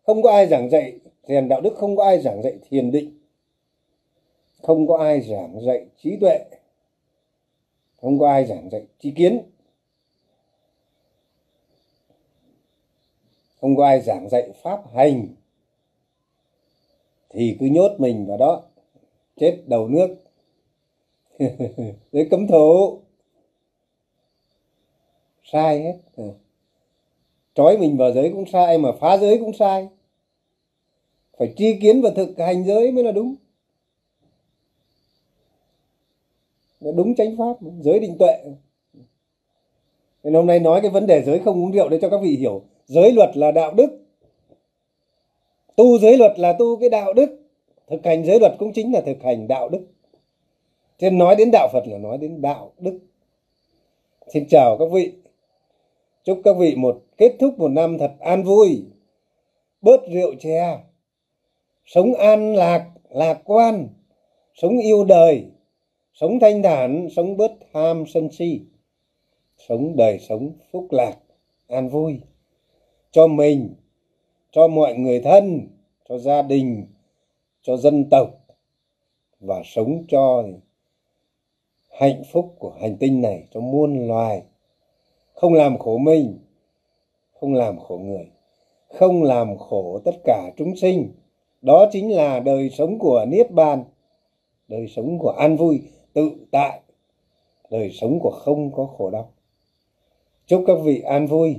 Không có ai giảng dạy rèn đạo đức. Không có ai giảng dạy thiền định. Không có ai giảng dạy trí tuệ. Không có ai giảng dạy trí kiến. Không có ai giảng dạy pháp hành. Thì cứ nhốt mình vào đó. Chết đầu nước. dưới cấm thủ sai hết. Ừ. Trói mình vào giới cũng sai mà phá giới cũng sai. Phải tri kiến và thực hành giới mới là đúng. Nó đúng chánh pháp, giới định tuệ. Nên hôm nay nói cái vấn đề giới không uống rượu để cho các vị hiểu. Giới luật là đạo đức. Tu giới luật là tu cái đạo đức. Thực hành giới luật cũng chính là thực hành đạo đức. Thế nói đến đạo phật là nói đến đạo đức. Xin chào các vị. Chúc các vị một, kết thúc một năm thật an vui. Bớt rượu chè. Sống an lạc lạc quan. Sống yêu đời. Sống thanh thản, sống bớt ham sân si. Sống đời sống phúc lạc, an vui. Cho mình, cho mọi người thân, cho gia đình, cho dân tộc. Và sống cho hạnh phúc của hành tinh này cho muôn loài. Không làm khổ mình, không làm khổ người, không làm khổ tất cả chúng sinh. Đó chính là đời sống của niết bàn, đời sống của an vui, tự tại, đời sống của không có khổ đau. Chúc các vị an vui.